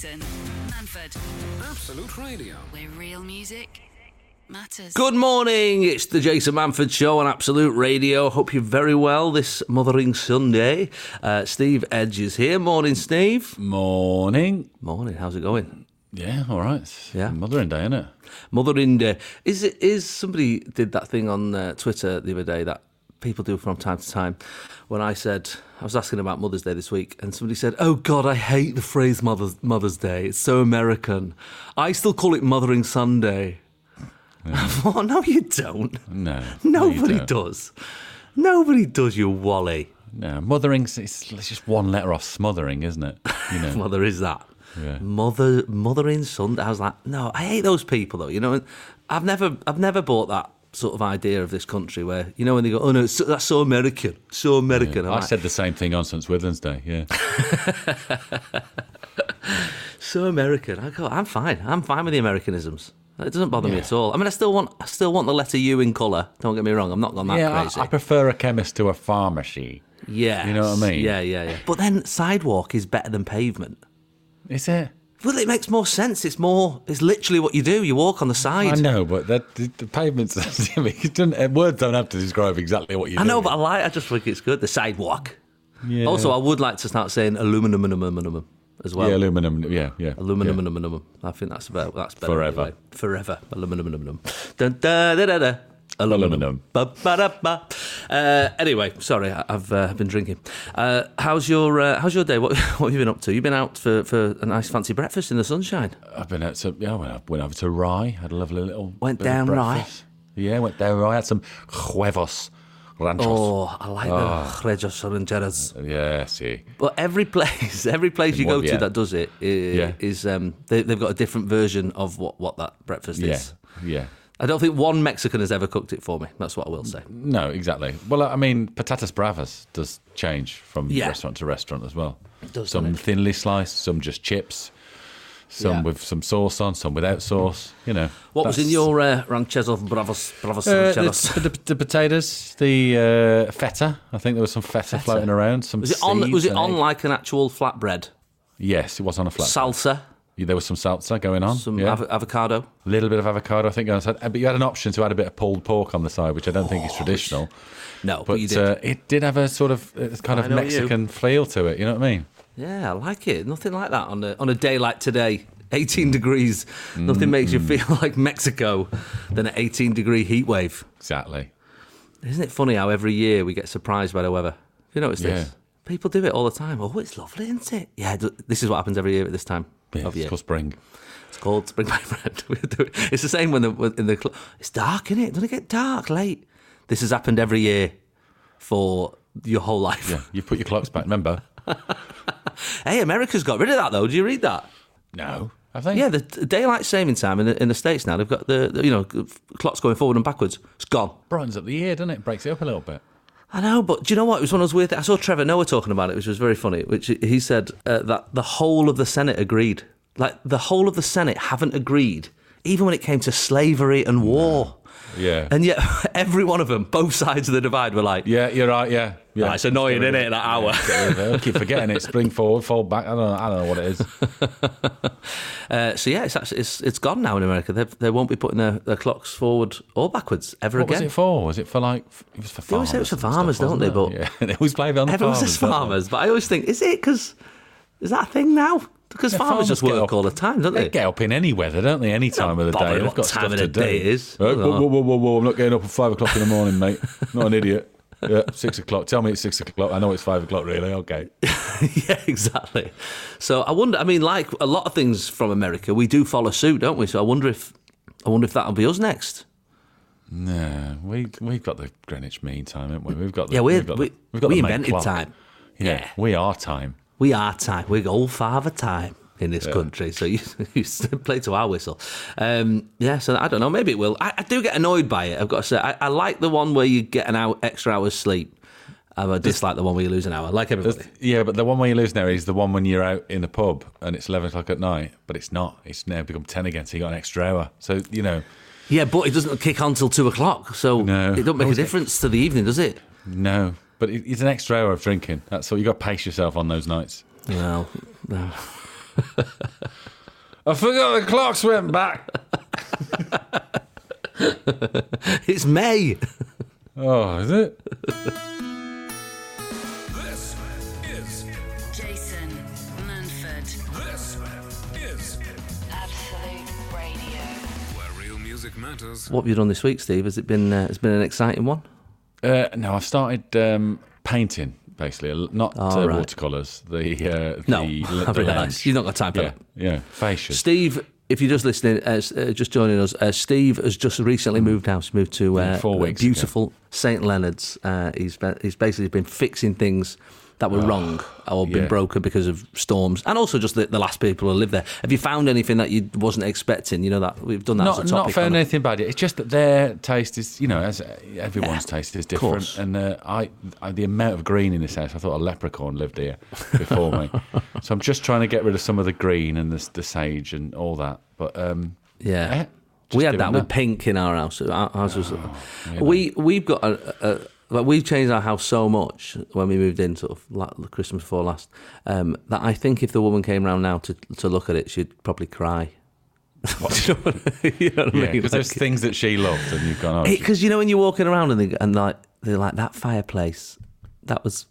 Jason Manford, Absolute Radio. where real music matters. Good morning. It's the Jason Manford Show on Absolute Radio. Hope you're very well this Mothering Sunday. Uh, Steve Edge is here. Morning, Steve. Morning. Morning. How's it going? Yeah, all right. It's Yeah. Mothering Day, isn't it? Mothering Day. Is it? Is somebody did that thing on uh, Twitter the other day that people do from time to time? When I said I was asking about Mother's Day this week, and somebody said, "Oh God, I hate the phrase Mother's Mother's Day. It's so American. I still call it Mothering Sunday." Thought, no, you don't. No. Nobody you don't. does. Nobody does, you Wally. No, mothering, it's, it's just one letter off smothering, isn't it? You know. Well, there is that. Yeah. Mother, mothering Sunday. I was like, no, I hate those people though. You know, I've never, I've never bought that sort of idea of this country where you know when they go, oh no, so- that's so American, so American. I'm I like, said the same thing on St. Swithin's Day, yeah. so American. I go, I'm fine. I'm fine with the Americanisms. It doesn't bother me at all. I mean, I still want, I still want the letter U in colour. Don't get me wrong. I'm not gone that yeah, I, crazy. I prefer a chemist to a pharmacy. yeah, you know what I mean? Yeah, yeah, yeah. But then sidewalk is better than pavement. Is it? Well, it makes more sense. It's more. It's literally what you do. You walk on the side. I know, but that, the, the pavements, I mean, it doesn't- uh, words don't have to describe exactly what you do. I know, but I like. I just think it's good. The sidewalk. yeah. Also, I would like to start saying aluminum, aluminum, aluminum as well. yeah, aluminum, yeah, yeah. aluminum, yeah. aluminum, aluminum. I think that's about that's better. Forever. anyway. Forever. Aluminum, aluminum. Dun, da, da, da, da. Aluminum. Aluminum. Ba, ba, da, ba. Uh, anyway, sorry, I've uh, been drinking. Uh, how's your uh, How's your day? What, what have you been up to? You've been out for, for a nice fancy breakfast in the sunshine. I've been out to, yeah, I went, went over to Rye, had a lovely little. Went down Rye? Yeah, went down Rye, had some huevos ranchos. Oh, I like the Reyes Rancheras. Yeah, see. But every place, every place you go to yeah. that does it, is, Yeah. is um, they, they've got a different version of what, what that breakfast Yeah, is. yeah. I don't think one Mexican has ever cooked it for me. That's what I will say. No, exactly. Well, I mean, patatas bravas does change from Yeah. restaurant to restaurant as well. does, some it? thinly sliced, some just chips, some Yeah. with some sauce on, some without sauce. You know. What was in your uh, rancheros bravos bravos Uh, the, the, the potatoes, the uh, feta. I think there was some feta, floating around. Some Was it on? Was it on egg. like an actual flatbread? Yes, it was on a flatbread. Salsa, There was some salsa going on. some yeah. avo- avocado. A little bit of avocado, I think, on the side. Uh, But you had an option to add a bit of pulled pork on the side, which I don't think is traditional. No, but, But you did. uh, it did have a sort of uh, kind I of you. Mexican feel to it. You know what I mean? yeah, I like it. Nothing like that on a on a day like today. 18 degrees. Nothing makes you feel like Mexico than an 18 degree heat wave. Exactly. Isn't it funny how every year we get surprised by the weather? Have you noticed this? People do it all the time. Oh, it's lovely, isn't it? Yeah, this is what happens every year at this time Yeah, of it's year. called spring. It's called Spring by Bread. We do it. It's the same when the in the cl- it's dark, isn't it? Doesn't it get dark late? This has happened every year for your whole life. Yeah, you put your clocks back. Remember? Hey, America's got rid of that though. Do you read that? No. Have they? Yeah, the the daylight saving time in the, in the states now. They've got the, the you know clocks going forward and backwards. It's gone. Brightens up the year, doesn't it? Breaks it up a little bit. I know, but do you know what? It was one of those weird. Things. I saw Trevor Noah talking about it, which was very funny. Which he said uh, that the whole of the Senate agreed. Like the whole of the Senate haven't agreed, even when it came to slavery and war. Yeah. And yet, every one of them, both sides of the divide, were like, yeah, you're right. Yeah. yeah. "Oh, "It's annoying, isn't it? That hour." Get rid of it. I keep forgetting it. Spring forward, fall back. I don't know. I don't know what it is. Uh, so yeah, it's actually it's, it's gone now in America. They, they won't be putting their, their clocks forward or backwards ever What was again. it for? Was it for like? It was for They farmers. always say it's for and stuff, farmers, don't they? it? yeah, they always blame it on the Everyone farmers. says farmers, but I always think, is it because is that a thing now? Because Yeah, farmers, just work all the time, don't They they? get up in any weather, don't they? Any time of the day. They've got time stuff of to the do. day it is. Whoa, whoa, whoa, whoa, whoa! I'm not getting up at five o'clock in the morning, mate. Not an idiot. Yeah, six o'clock. Tell me it's six o'clock. I know it's five o'clock, really. Okay. yeah, exactly. So I wonder. I mean, like a lot of things from America, we do follow suit, don't we? So I wonder if I wonder if that'll be us next. No, we we've got the Greenwich Mean Time, haven't we? We've got the, Yeah, we're, we've got we the, we've got we the invented time. Yeah, Yeah. we are time. We are time. We're old father time in this country. So you, you play to our whistle. Um, yeah, so I don't know. Maybe it will. I, I do get annoyed by it. I've got to say. I, I like the one where you get an hour, extra hour's sleep. Um, I dislike the one where you lose an hour. Like everybody. Yeah, but the one where you lose an hour is the one when you're out in the pub and it's eleven o'clock at night, but it's not. It's now become ten again, so you got an extra hour. So you know, Yeah, but it doesn't kick on till two o'clock. So No. it don't make a is it? difference to the evening, does it? no, but it, it's an extra hour of drinking. That's all you got to pace yourself on those nights. Well, no. I forgot the clocks went back. It's May. Oh, is it? This is Jason Manford. this is Absolute Radio. where real music matters. What have you done this week, Steve? Has it been? Uh, it's been an exciting one. Uh, no, I've started um, painting basically, not Oh, uh, right. watercolors. The uh, No, the, I realise you've not got time for Yeah, that. yeah, fascias. Steve, if you're just listening, uh, uh, just joining us, uh, Steve has just recently moved house, moved to uh, four weeks beautiful St Leonard's. Uh, he's been, he's basically been fixing things that were wrong or been broken because of storms, and also just the, the last people who live there. Have you found anything that you wasn't expecting? You know that we've done that not, as a not topic. found it. anything bad yet. It's just that their taste is, you know, as everyone's Yeah, taste is different. And uh, I, I, the amount of green in this house, I thought a leprechaun lived here before me. So I'm just trying to get rid of some of the green and the, the sage and all that. But um, Yeah. we had doing that with pink in our house. Our house was, we we've got a, a like we've changed our house so much when we moved in, sort of like the Christmas before last, um, that I think if the woman came round now to to look at it, she'd probably cry. You know what, you know what I mean? because there's things that she loved, and you've gone, oh, Because you know when you're walking around and they and like they're like that fireplace, that was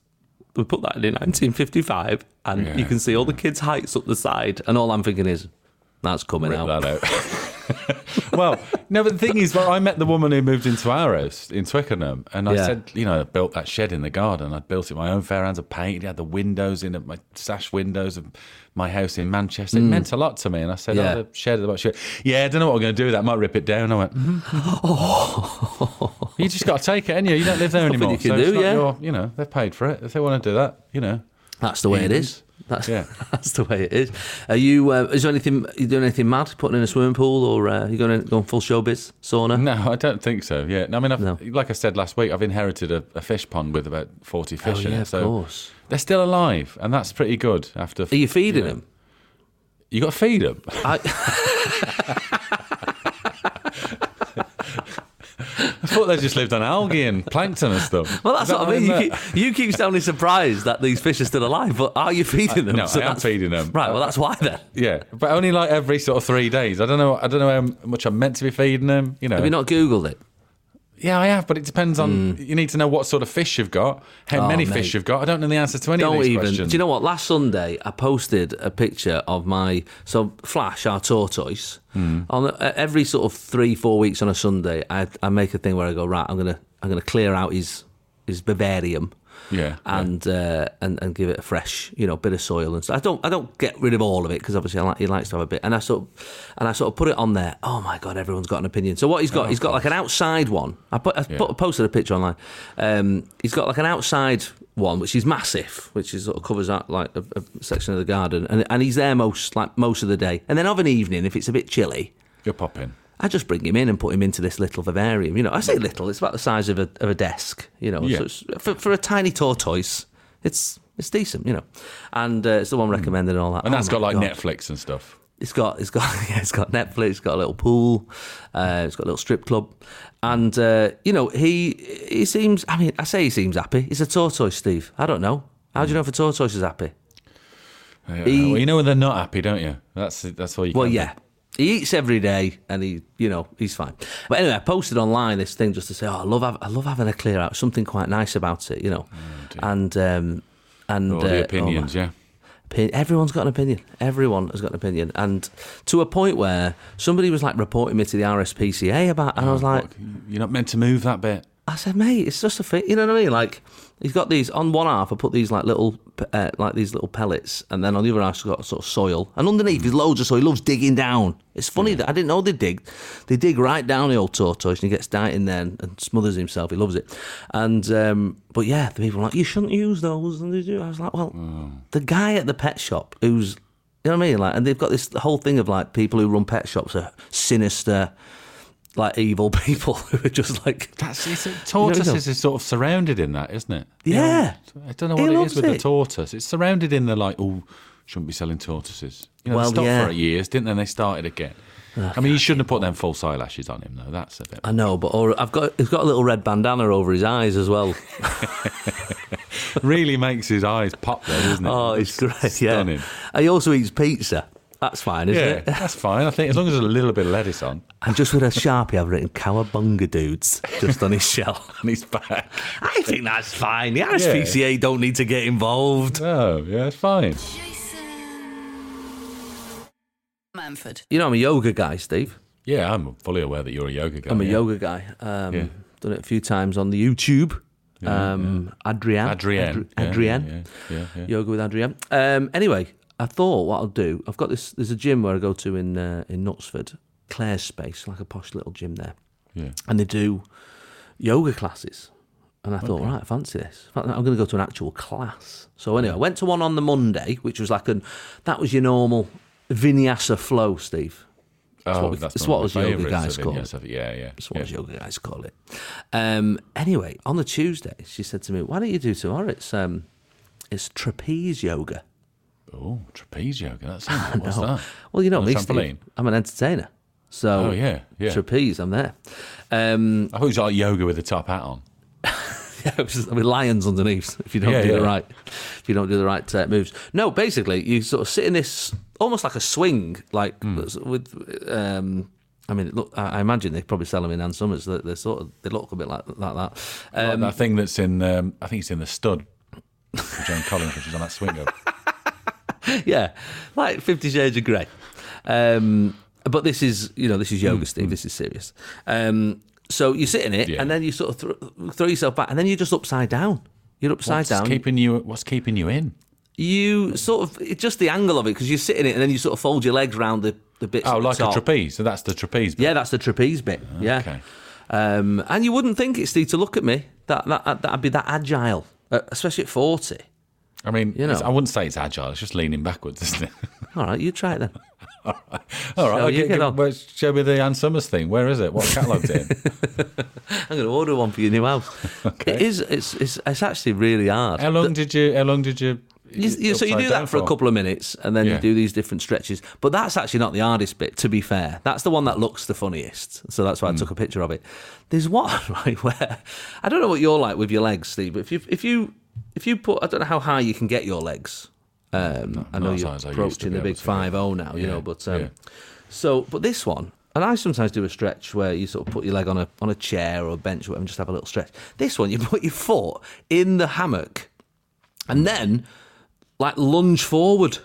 we put that in 1955, and Yeah. you can see all the kids' heights up the side, and all I'm thinking is. That's coming rip out. that out. well, no, but the thing is, well, I met the woman who moved into our house in Twickenham, and I Yeah. said, you know, I built that shed in the garden. I'd built it my own fair hands. I painted, it had the windows in it, my sash windows of my house in Manchester. It meant a lot to me. And I said, Mm. Yeah. oh, the shed, the shed. Yeah, I don't know what we're going to do with that. I Might rip it down. I went, mm you just got to take it, and you, you don't live there anymore. you can so do, yeah. your, you know, they've paid for it. If they want to do that, you know. That's the way it. Is. That's Yeah. that's the way it is. Are you? Uh, is there anything? you doing anything mad? Putting in a swimming pool, or uh, you going going full showbiz sauna? No, I don't think so. Yeah, I mean, I've, No. like I said last week, I've inherited a, a fish pond with about forty fish in yeah, it. of So course. they're still alive, and that's pretty good. After Are you feeding know, them? You got to feed them. I, I thought they just lived on algae and plankton and stuff. well, that's what I mean. You keep, you keep sounding surprised that these fish are still alive, but are you feeding them? no, I am feeding them. Right. Well, that's why then. Yeah, but only like every sort of three days. I don't know. I don't know how much I'm meant to be feeding them. You know. Have you not googled it? Yeah, I have, but it depends on. You need to know what sort of fish you've got, how Hmm. Oh, many mate. fish you've got. I don't know the answer to any Don't of these even. questions. Do you know what? Last Sunday, I posted a picture of my so Flash, our tortoise. Hmm. On uh, every sort of three, four weeks on a Sunday, I, I make a thing where I go right. I'm gonna I'm gonna clear out his his vivarium. Yeah, and uh, and and give it a fresh, you know, bit of soil and stuff. I don't I don't get rid of all of it because obviously I like, he likes to have a bit. And I sort of, and I sort of put it on there. Oh my god, everyone's got an opinion. So what he's got, Oh, he's got like an outside one. I put I put, posted a picture online. Um, he's got like an outside one which is massive, which is sort of covers out like a, a section of the garden, and and he's there most like most of the day. And then of an evening, if it's a bit chilly. You're popping. I just bring him in and put him into this little vivarium. You know, I say little; it's about the size of a of a desk. You know, Yeah. so it's, for for a tiny tortoise, it's it's decent. You know, and uh, it's the one recommended and all that. And Oh that's got like God. Netflix and stuff. It's got it's got yeah, it's got Netflix. It's got a little pool. Uh, it's got a little strip club, and uh, you know he he seems. I mean, I say he seems happy. He's a tortoise, Steve. I don't know. How do you know if a tortoise is happy? Yeah. He- well, you know when they're not happy, don't you? That's that's all you. Well, can do. He eats every day, and he, you know, he's fine. But anyway, I posted online this thing just to say, oh, I love, I love having a clear out, something quite nice about it, you know, and um, and All uh, the oh opinions, my- yeah. everyone's got an opinion. Everyone has got an opinion, and to a point where somebody was like reporting me to the RSPCA about, and I was like, you're not meant to move that bit. I said, mate, it's just a thing. You know what I mean? Like, he's got these on one half. I put these like little, uh, like these little pellets, and then on the other half, he's got sort of soil, and underneath is loads of soil. He loves digging down. It's funny that I didn't know they dig. They dig right down the old tortoise, and he gets down in there and, and smothers himself. He loves it. And um, but yeah, the people were like, you shouldn't use those. And they do. I was like, well, the guy at the pet shop who's you know what I mean? Like, and they've got this whole thing of like people who run pet shops are sinister, like evil people who are just like That's it's, tortoises know. is sort of surrounded in that, isn't it? You Yeah. know, I don't know what it loves is with the tortoise. It's surrounded in the like, oh, shouldn't be selling tortoises. You know, Well, they stopped yeah. for years, didn't they? And they started again. I mean, you shouldn't have put them false eyelashes on him, though. That's a bit. I know, but or I've got he's got a little red bandana over his eyes as well. really makes his eyes pop, though, doesn't it? Oh, it's great. Yeah, Stunning. and he also eats pizza. That's fine, isn't Yeah, it? that's fine. I think as long as there's a little bit of lettuce on, And just with a sharpie, I've written "Cowabunga dudes" just on his shell. and his back. I think that's fine. The RSPCA don't need to get involved. Oh, yeah, it's fine. Manford. You know, I'm a yoga guy, Steve. Yeah, I'm fully aware that you're a yoga guy. I'm a yeah. yoga guy. Um, Yeah. Done it a few times on the YouTube. Um, Adrienne. Adrienne. Adri- Adrienne. Yeah, yeah, yeah, yeah. Yoga with Adrienne. Um, anyway, I thought what I'll do. I've got this. There's a gym where I go to in uh, in Knutsford, Claire's Space, like a posh little gym there, Yeah. and they do yoga classes. And I thought, right, I fancy this. I'm going to go to an actual class. So anyway, I went to one on the Monday, which was like an that was your normal vinyasa flow, Steve. Oh, what we- that's it's what us yoga guys call it. Yeah, yeah. That's what yeah. us yoga guys call it. Um, anyway, on the Tuesday, she said to me, "Why don't you do tomorrow? It's um, it's trapeze yoga." Oh, trapeze yoga. That sounds. What's that? Well, you know me. Steve. I'm an entertainer, so Oh, yeah, yeah. trapeze. I'm there. Um, I thought was like yoga with a top hat on. yeah, with lions underneath. If you don't Yeah, do the right, if you don't do the right uh, moves. No, basically, you sort of sit in this almost like a swing, like Hmm. with. Um, I mean, look. I imagine they probably sell them in Ann Summers. They're sort of they look a bit like like that. Like Um, that thing that's in, um, I think it's in the stud. Joan Collins when she's on that swing up. yeah, like Fifty Shades of Grey. Um, but this is, you know, this is yoga, Steve. This is serious. Um, so you sit in it, Yeah. and then you sort of thro- throw yourself back, and then you're just upside down. You're upside What's down. keeping you? What's keeping you in? you sort of it's just the angle of it because you sit in it, and then you sort of fold your legs around the the bits. Oh, like a trapeze. So that's the trapeze. Bit. Yeah, that's the trapeze bit. Yeah. Um, and you wouldn't think it, Steve, to look at me that that that'd be that agile, uh, especially at forty. I mean, You know. I wouldn't say it's agile. It's just leaning backwards, isn't it? All right, you try it then. All right. I'll you get, get get, show me the Ann Summers thing. Where is it? What catalogue's it in? I'm going to order one for your new house. It is. It's, it's. It's actually really hard. How long did you? How long did you? You, you, so you do that for a couple of minutes, and then Yeah. you do these different stretches. But that's actually not the hardest bit. To be fair, that's the one that looks the funniest. So that's why I Hmm. took a picture of it. There's one right where I don't know what you're like with your legs, Steve. But if you if you if you put, I don't know how high you can get your legs. Um, I know you're high as to approaching the big five zero now, you Yeah, know. But um, yeah. so, but this one, and I sometimes do a stretch where you sort of put your leg on a on a chair or a bench or whatever, and just have a little stretch. This one, you put your foot in the hammock, and then like lunge forward.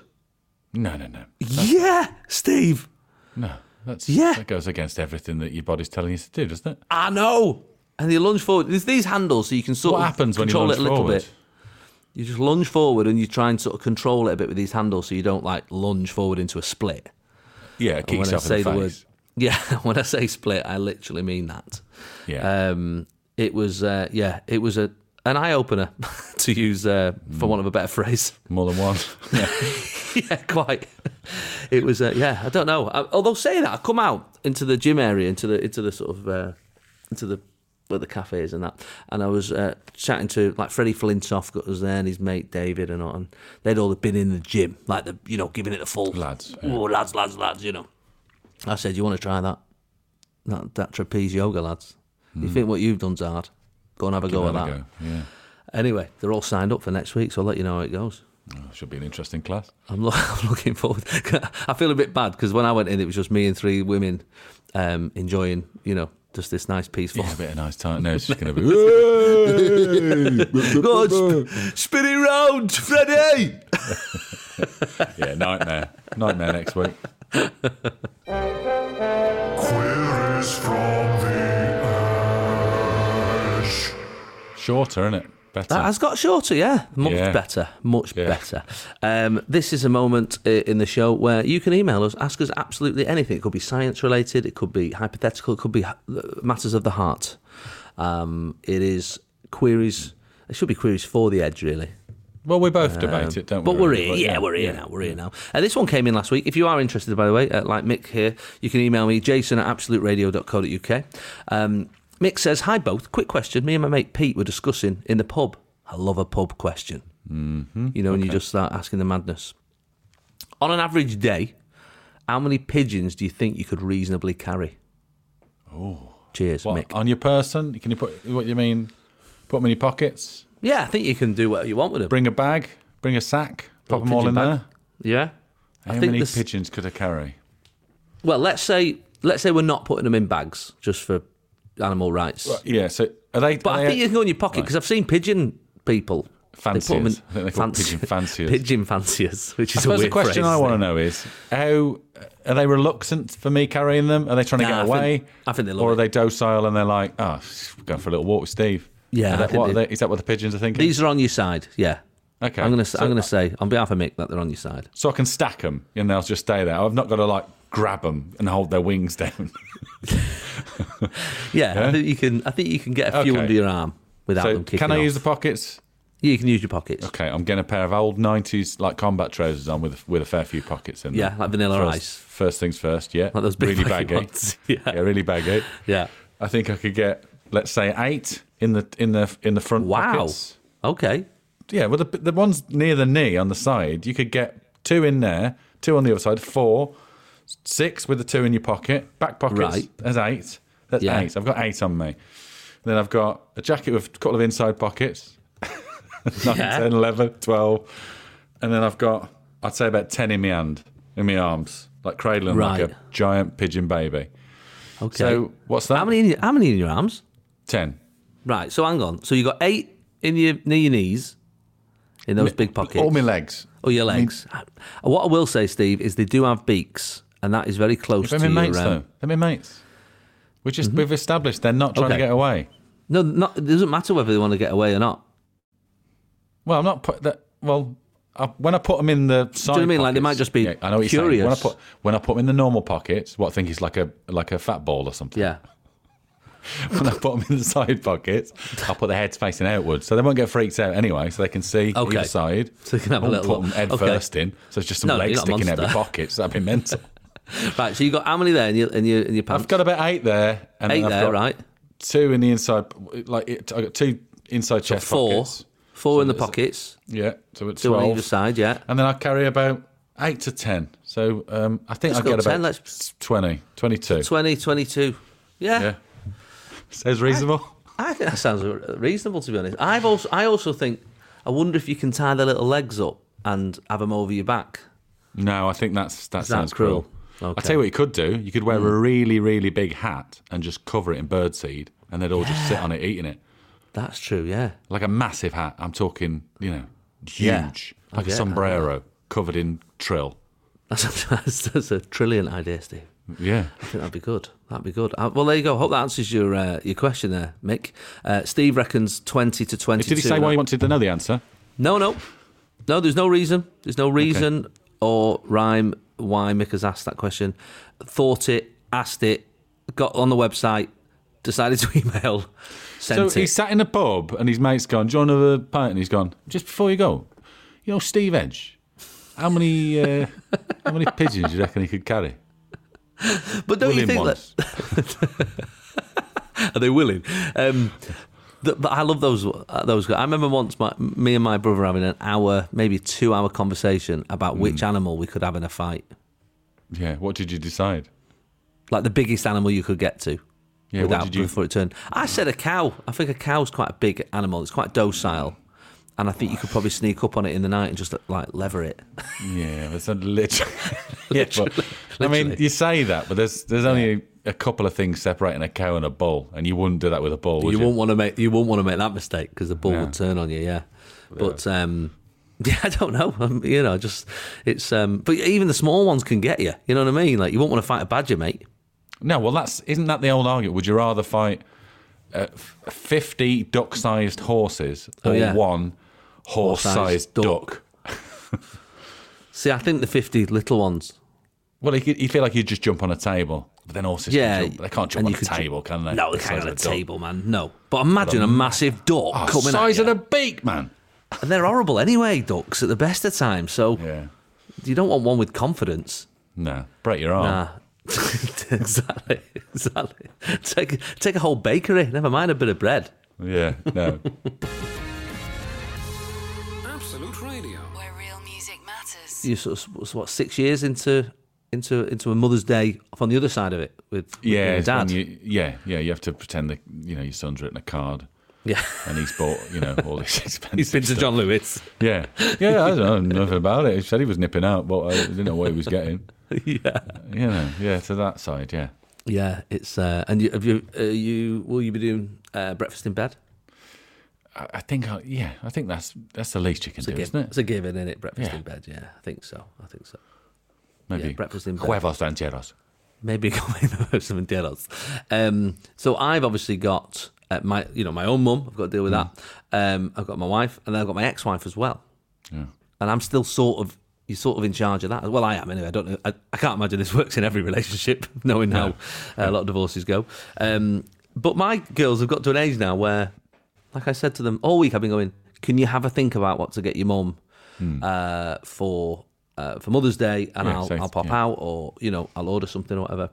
No, no, no, Yeah, Steve. no. That's Yeah. That goes against everything that your body's telling you to do, doesn't it? I know. And you lunge forward. There's these handles, so you can sort What of happens when you control lunge it a little forward? bit. You just lunge forward and you try and sort of control it a bit with these handles, so you don't like lunge forward into a split. Yeah, kick And when I say in the the word, yeah, when I say split, I literally mean that. Yeah. Um, it was, uh, yeah, it was a an eye opener to use, uh, for want of a better phrase. More than one. Yeah. yeah, quite. It was, uh, yeah, I don't know. I, although saying that, I come out into the gym area, into the into the sort of uh, into the where the cafes and that, and I was uh, chatting to like Freddie Flintoff was there and his mate David and all, and they'd all been in the gym, like the you know giving it a full Lads, yeah. oh lads, lads, lads, you know. I said, you want to try that that, that trapeze yoga, lads? You think what you've done's hard? Go and have a go at that that. go. Yeah. Anyway, they're all signed up for next week, so I'll let you know how it goes. Oh, should be an interesting class. I'm, lo- I'm looking forward. I feel a bit bad because when I went in, it was just me and three women um, enjoying, you know, just this nice peaceful. Yeah, a bit of nice time. No, it's just going to be. Go on, sp- spin it round, Freddie. yeah, nightmare. Nightmare next week. Queries from the ash. Shorter, isn't it? Better. That has got shorter, yeah. Much Yeah. better, much Yeah. better. Um, this is a moment in the show where you can email us, ask us absolutely anything. It could be science related, it could be hypothetical, it could be uh, matters of the heart. Um, it is queries. It should be queries for the edge, really. well, we both debate it, don't we? But we're here, yeah, we're here now. We're here now. Uh, this one came in last week. If you are interested, by the way, uh, like Mick here, you can email me, jason at absoluteradio.co.uk. Um, Mick says, Hi both. Quick question. Me and my mate Pete were discussing in the pub. I love a pub question. Mm-hmm. You know, when you just start asking the madness. On an average day, how many pigeons do you think you could reasonably carry? Oh. Cheers, What, Mick. on your person? Can you put what do you mean? Put them in your pockets. Yeah, I think you can do whatever you want with them. Bring a bag. Bring a sack. Pop them all in bag. there. Yeah. How I think many this- pigeons could I carry? Well, let's say let's say we're not putting them in bags just for animal rights. Yeah. So are they? But are I they think you can go in your pocket because I've seen pigeon people. They Fanciers. I they're called pigeon fanciers. Pigeon fanciers, which I is a suppose weird the question phrase, I want to know is how are they reluctant for me carrying them? Are they trying to Nah, get I away? think- I think they love or are they docile and they're like, oh, we're going for a little walk with Steve? Yeah, I that, what they- they, is that what the pigeons are thinking? These are on your side. Yeah. okay, I'm gonna so, I'm gonna say on behalf of Mick that they're on your side. so I can stack them and they'll just stay there. I've not got to like grab them and hold their wings down. Yeah, I think you can. I think you can get a few Okay. under your arm without so them kicking can I off. use the pockets? Yeah, you can use your pockets. Okay, I'm getting a pair of old '90s like combat trousers on with with a fair few pockets in them. Yeah, like Vanilla first, Ice. First things first, yeah. Like those big really baggy. ones. Yeah. yeah, really baggy. Yeah. I think I could get, let's say, eight in the in the in the front Wow. pockets. Okay. Yeah, well, the the ones near the knee on the side, you could get two in there, two on the other side, four, six with the two in your pocket, back pockets. Right. There's eight. That's Yeah. eight. I've got eight on me. Then I've got a jacket with a couple of inside pockets. 9, Yeah. 10, 11, 12. And then I've got, I'd say about 10 in my hand, in my arms, like cradling like a giant pigeon baby. Okay. So what's that? how many? In your, how many in your arms? 10. Right. So hang on. So you got eight in your near your knees, in those big pockets. All my legs. or your legs. Uh, what I will say, Steve, is they do have beaks, and that is very close to your. mates, um, though. They're my mates. We just, We've established they're not trying Okay. to get away. No, not, it doesn't matter whether they want to get away or not. Well, I'm not put that. Well, I, when I put them in the side what I mean? Like, they might just be Yeah, I know what you're saying. When I put when I put them in the normal pockets, what I think is like a like a fat ball or something. Yeah. When I put them in the side pockets, I'll put their heads facing outwards, so they won't get freaked out anyway. So they can see Okay. either side. So they can have a I little- put them head okay. first in. So it's just some No, legs you're not a sticking out of the pockets. That'd be mental. Right. So you got how many there in your in your, in your pants? I've got about eight there, and eight there, right? two in the inside. Like it, I got two inside chest Four. pockets. Four in the pockets. Yeah, so it's Two on either side. Yeah. and then I carry about eight to ten. So um, I think I get 10, about let's- 20, 22. 20, 22. Yeah. Yeah, sounds reasonable. I think that sounds reasonable to be honest. I've also I also think I wonder if you can tie their little legs up and have them over your back. no, I think that's that that sounds cruel? cruel. Okay. I tell you what you could do. You could wear a really, really big hat and just cover it in birdseed, and they'd all just sit on it eating it That's true. Yeah. like a massive hat. I'm talking, you know, huge, I like a sombrero covered in trill. That's, that's, that's a trillion idea, Steve. Yeah. I think that'd be good. That'd be good. Uh, well, there you go. Hope that answers your uh, your question there, Mick. Uh, Steve reckons twenty to twenty. Did he say why he wanted to know the answer? No, no, no. There's no reason. There's no reason or rhyme why Mick has asked that question. Thought it, asked it, got on the website, decided to email, So sent he it. sat in a pub and his mate's gone, Do you want another pint? And he's gone, Just before you go, you know, Steve Edge, how many uh, how many pigeons do you reckon he could carry? But don't you think ones. that are they willing? Um, but I love those. uh, Those. guys. I remember once my, me and my brother having an hour, maybe two hour conversation about which Hmm. animal we could have in a fight, Yeah, what did you decide? like the biggest animal you could get to. Yeah, what without did you- before it turned. I said a cow. I think a cow's quite a big animal. It's quite docile, and I think you could probably sneak up on it in the night and just like lever it. Yeah, that's a literally. yeah, but, Literally. I mean, you say that, but there's there's only a couple of things separating a cow and a bull, and you wouldn't do that with a bull, would you you? won't want to make you won't want to make that mistake because the bull Yeah. would turn on you. Yeah, but um, yeah, I don't know. Um, you know, just it's um, but even the small ones can get you. You know what I mean? Like you won't want to fight a badger, mate. No, well, that's isn't that the old argument? Would you rather fight uh, fifty duck-sized horses or Oh, yeah. one horse-sized duck. duck? See, I think the fifty little ones. Well, you, you feel like you just jump on a table, but then horses, Yeah, can jump. they can't jump and on you a could ju- table, can they? No, they The can't size on a table, man. No, but imagine a massive duck Oh, coming size at of you. the beak, man. And they're horrible anyway, ducks at the best of times. So Yeah. you don't want one with confidence. No, break your arm. Nah. exactly, exactly. Take take a whole bakery. Never mind a bit of bread. Yeah, no. Absolute Radio. Where real music matters. Matters. you sort of what six years into into into a Mother's Day on the other side of it with, with Yeah, your dad. you, yeah, yeah. You have to pretend that you know your son's written a card yeah, and he's bought you know all this expensive. he's been to stuff. John Lewis. Yeah, yeah. I don't know nothing about it. He said he was nipping out, but I didn't know what he was getting. yeah, You know, yeah. To that side, yeah. yeah. It's uh, and you have you uh, you will you be doing uh, breakfast in bed? I, I think, I, yeah, I think that's that's the least you can It's do, given, isn't it? it's a given, isn't it? Breakfast Yeah. in bed. Yeah, I think so. I think so. Maybe yeah, breakfast in bed. huevos rancheros. maybe going some enteros. Um, so I've obviously got uh, my, you know, my own mum. I've got to deal with that. Um, I've got my wife, and then I've got my ex-wife as well. Yeah. And I'm still sort of, you're sort of in charge of that. Well, I am anyway. I don't know. I, I can't imagine this works in every relationship, knowing how uh, a lot of divorces go. Um, but my girls have got to an age now where, like I said to them all week, I've been going, "Can you have a think about what to get your mum uh, for uh, for Mother's Day?" And Yeah, I'll so- I'll pop yeah. out, or you know, I'll order something or whatever.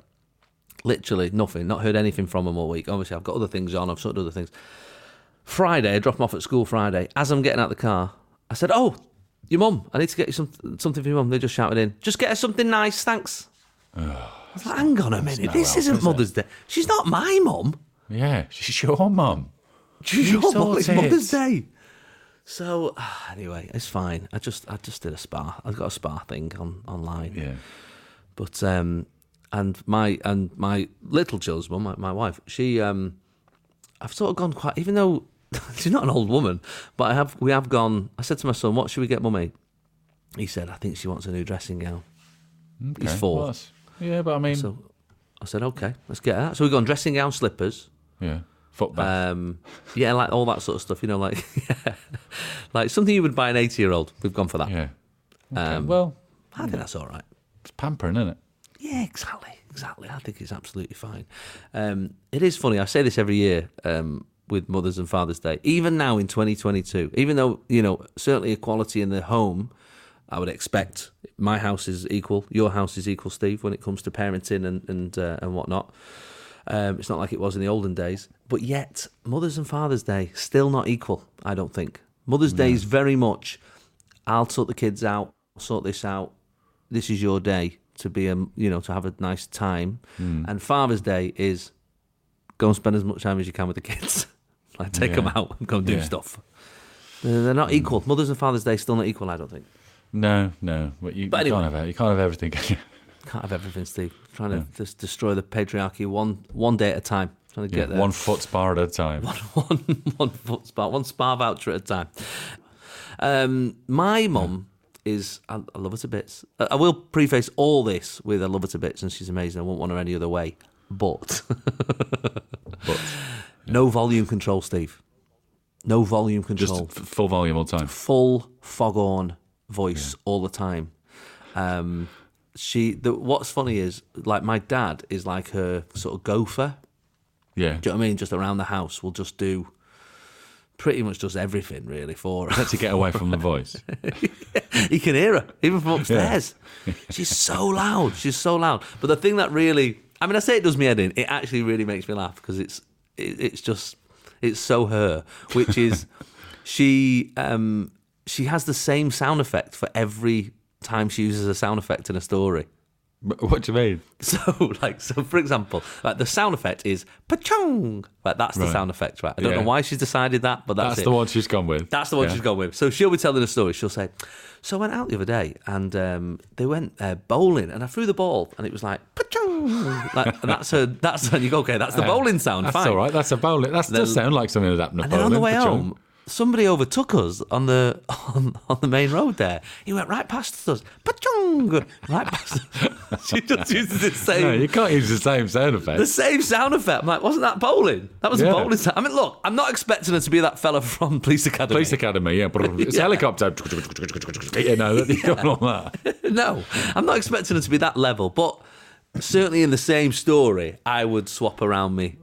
Literally nothing. Not heard anything from them all week. Obviously, I've got other things on. I've sorted other things. Friday, I drop them off at school. Friday, as I'm getting out the car, I said, "Oh, your mum. I need to get you some, something for your mum." They just shouted in, "Just get her something nice, thanks." I was like, "Hang on a minute. This isn't is it? Mother's Day. She's not my mum. Yeah, she's your mum. She's your mum. It's. Mother's Day." So anyway, it's fine. I just I just did a spa. I've got a spa thing on online. Yeah. But um, and my and my little child's mum, my, my wife, she um, I've sort of gone quite. Even though she's not an old woman, but I have we have gone. I said to my son, "What should we get, mummy?" He said, "I think she wants a new dressing gown." He's Okay, four. well, yeah, but I mean, So I said, "Okay, let's get that." So we've gone dressing gown, slippers. yeah, foot bath. Um, yeah, like all that sort of stuff. You know, like like something you would buy an eighty-year-old. We've gone for that. yeah. Okay, um, well, I think that's all right. it's pampering, isn't it? Yeah, exactly, exactly. I think it's absolutely fine. Um, it is funny. I say this every year um, with Mother's and Father's Day. Even now in 2022, even though you know certainly equality in the home, I would expect my house is equal, your house is equal, Steve, when it comes to parenting and and uh, and whatnot. Um, it's not like it was in the olden days, but yet Mother's and Father's Day still not equal. I don't think Mother's Day is very much. I'll sort the kids out, sort this out. This is your day to be a you know to have a nice time, and Father's Day is go and spend as much time as you can with the kids. like take them out and go and do Yeah. stuff. They're not equal. Mother's and Father's Day still not equal. I don't think. No, no. But you, But you can't have. You can't have everything. Can't have everything, Steve. Trying to just destroy the patriarchy one one day at a time. Trying to Yeah, get there. one foot spar at a time. one one foot spa, one spa voucher at a time. Um, my mum is I, I love her to bits. I, I will preface all this with I love her to bits, and she's amazing. I won't want her any other way. But But no volume control, Steve. No volume just control. f- full volume all the time. Full foghorn voice all the time. Um, she. The, what's funny is like my dad is like her sort of gopher. Yeah. Do you know what I mean? Just around the house, we'll just do pretty much does everything really for her. to get away from the voice. he can hear her even from upstairs. She's so loud. She's so loud. But the thing that really, I mean, I say it does me head in. It actually really makes me laugh because it's it, it's just it's so her, which is she um she has the same sound effect for every time she uses a sound effect in a story. What do you mean? So, like, so for example, like the sound effect is pachang. Like that's the Right. sound effect, right? I don't Yeah. know why she's decided that, but that's, That's the one she's gone with. That's the one Yeah. she's gone with. So she'll be telling a story. She'll say, "So I went out the other day and um, they went uh, bowling and I threw the ball and it was like, Pachang! like and that's her. That's and you go, okay, that's the bowling sound. That's fine. all right. That's a bowling. That does sound like something that happened. And then on the way home, somebody overtook us on the on, on the main road. There, he went right past us. Right past. us. she just uses the same. No, you can't use the same sound effect. the same sound effect. I'm like, wasn't that bowling? That was a bowling sound. I mean, look, I'm not expecting her to be that fella from Police Academy. Police Academy, yeah. It's Yeah. helicopter. you know, you want that. no, I'm not expecting her to be that level, but certainly in the same story, I would swap around me,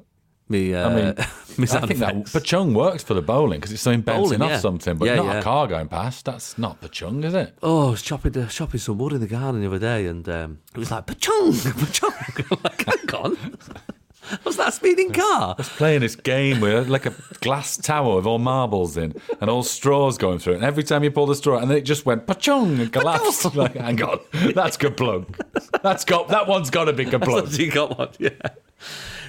me, uh, I mean, me I think that. Pachang works for the bowling because it's something bouncing Bowling, off yeah. something, but Yeah, not yeah. a car going past. That's not Pachang, is it? Oh, I was chopping, uh, chopping some wood in the garden the other day, and um, it was like pachang, pachang. Like, hang on. What's that speeding car? I was playing this game with like a glass tower with all marbles in and all straws going through it. And every time you pull the straw, and then it just went pachang and collapsed. like, hang on, that's good plug. That's got that one's got to be plug. you got one, yeah.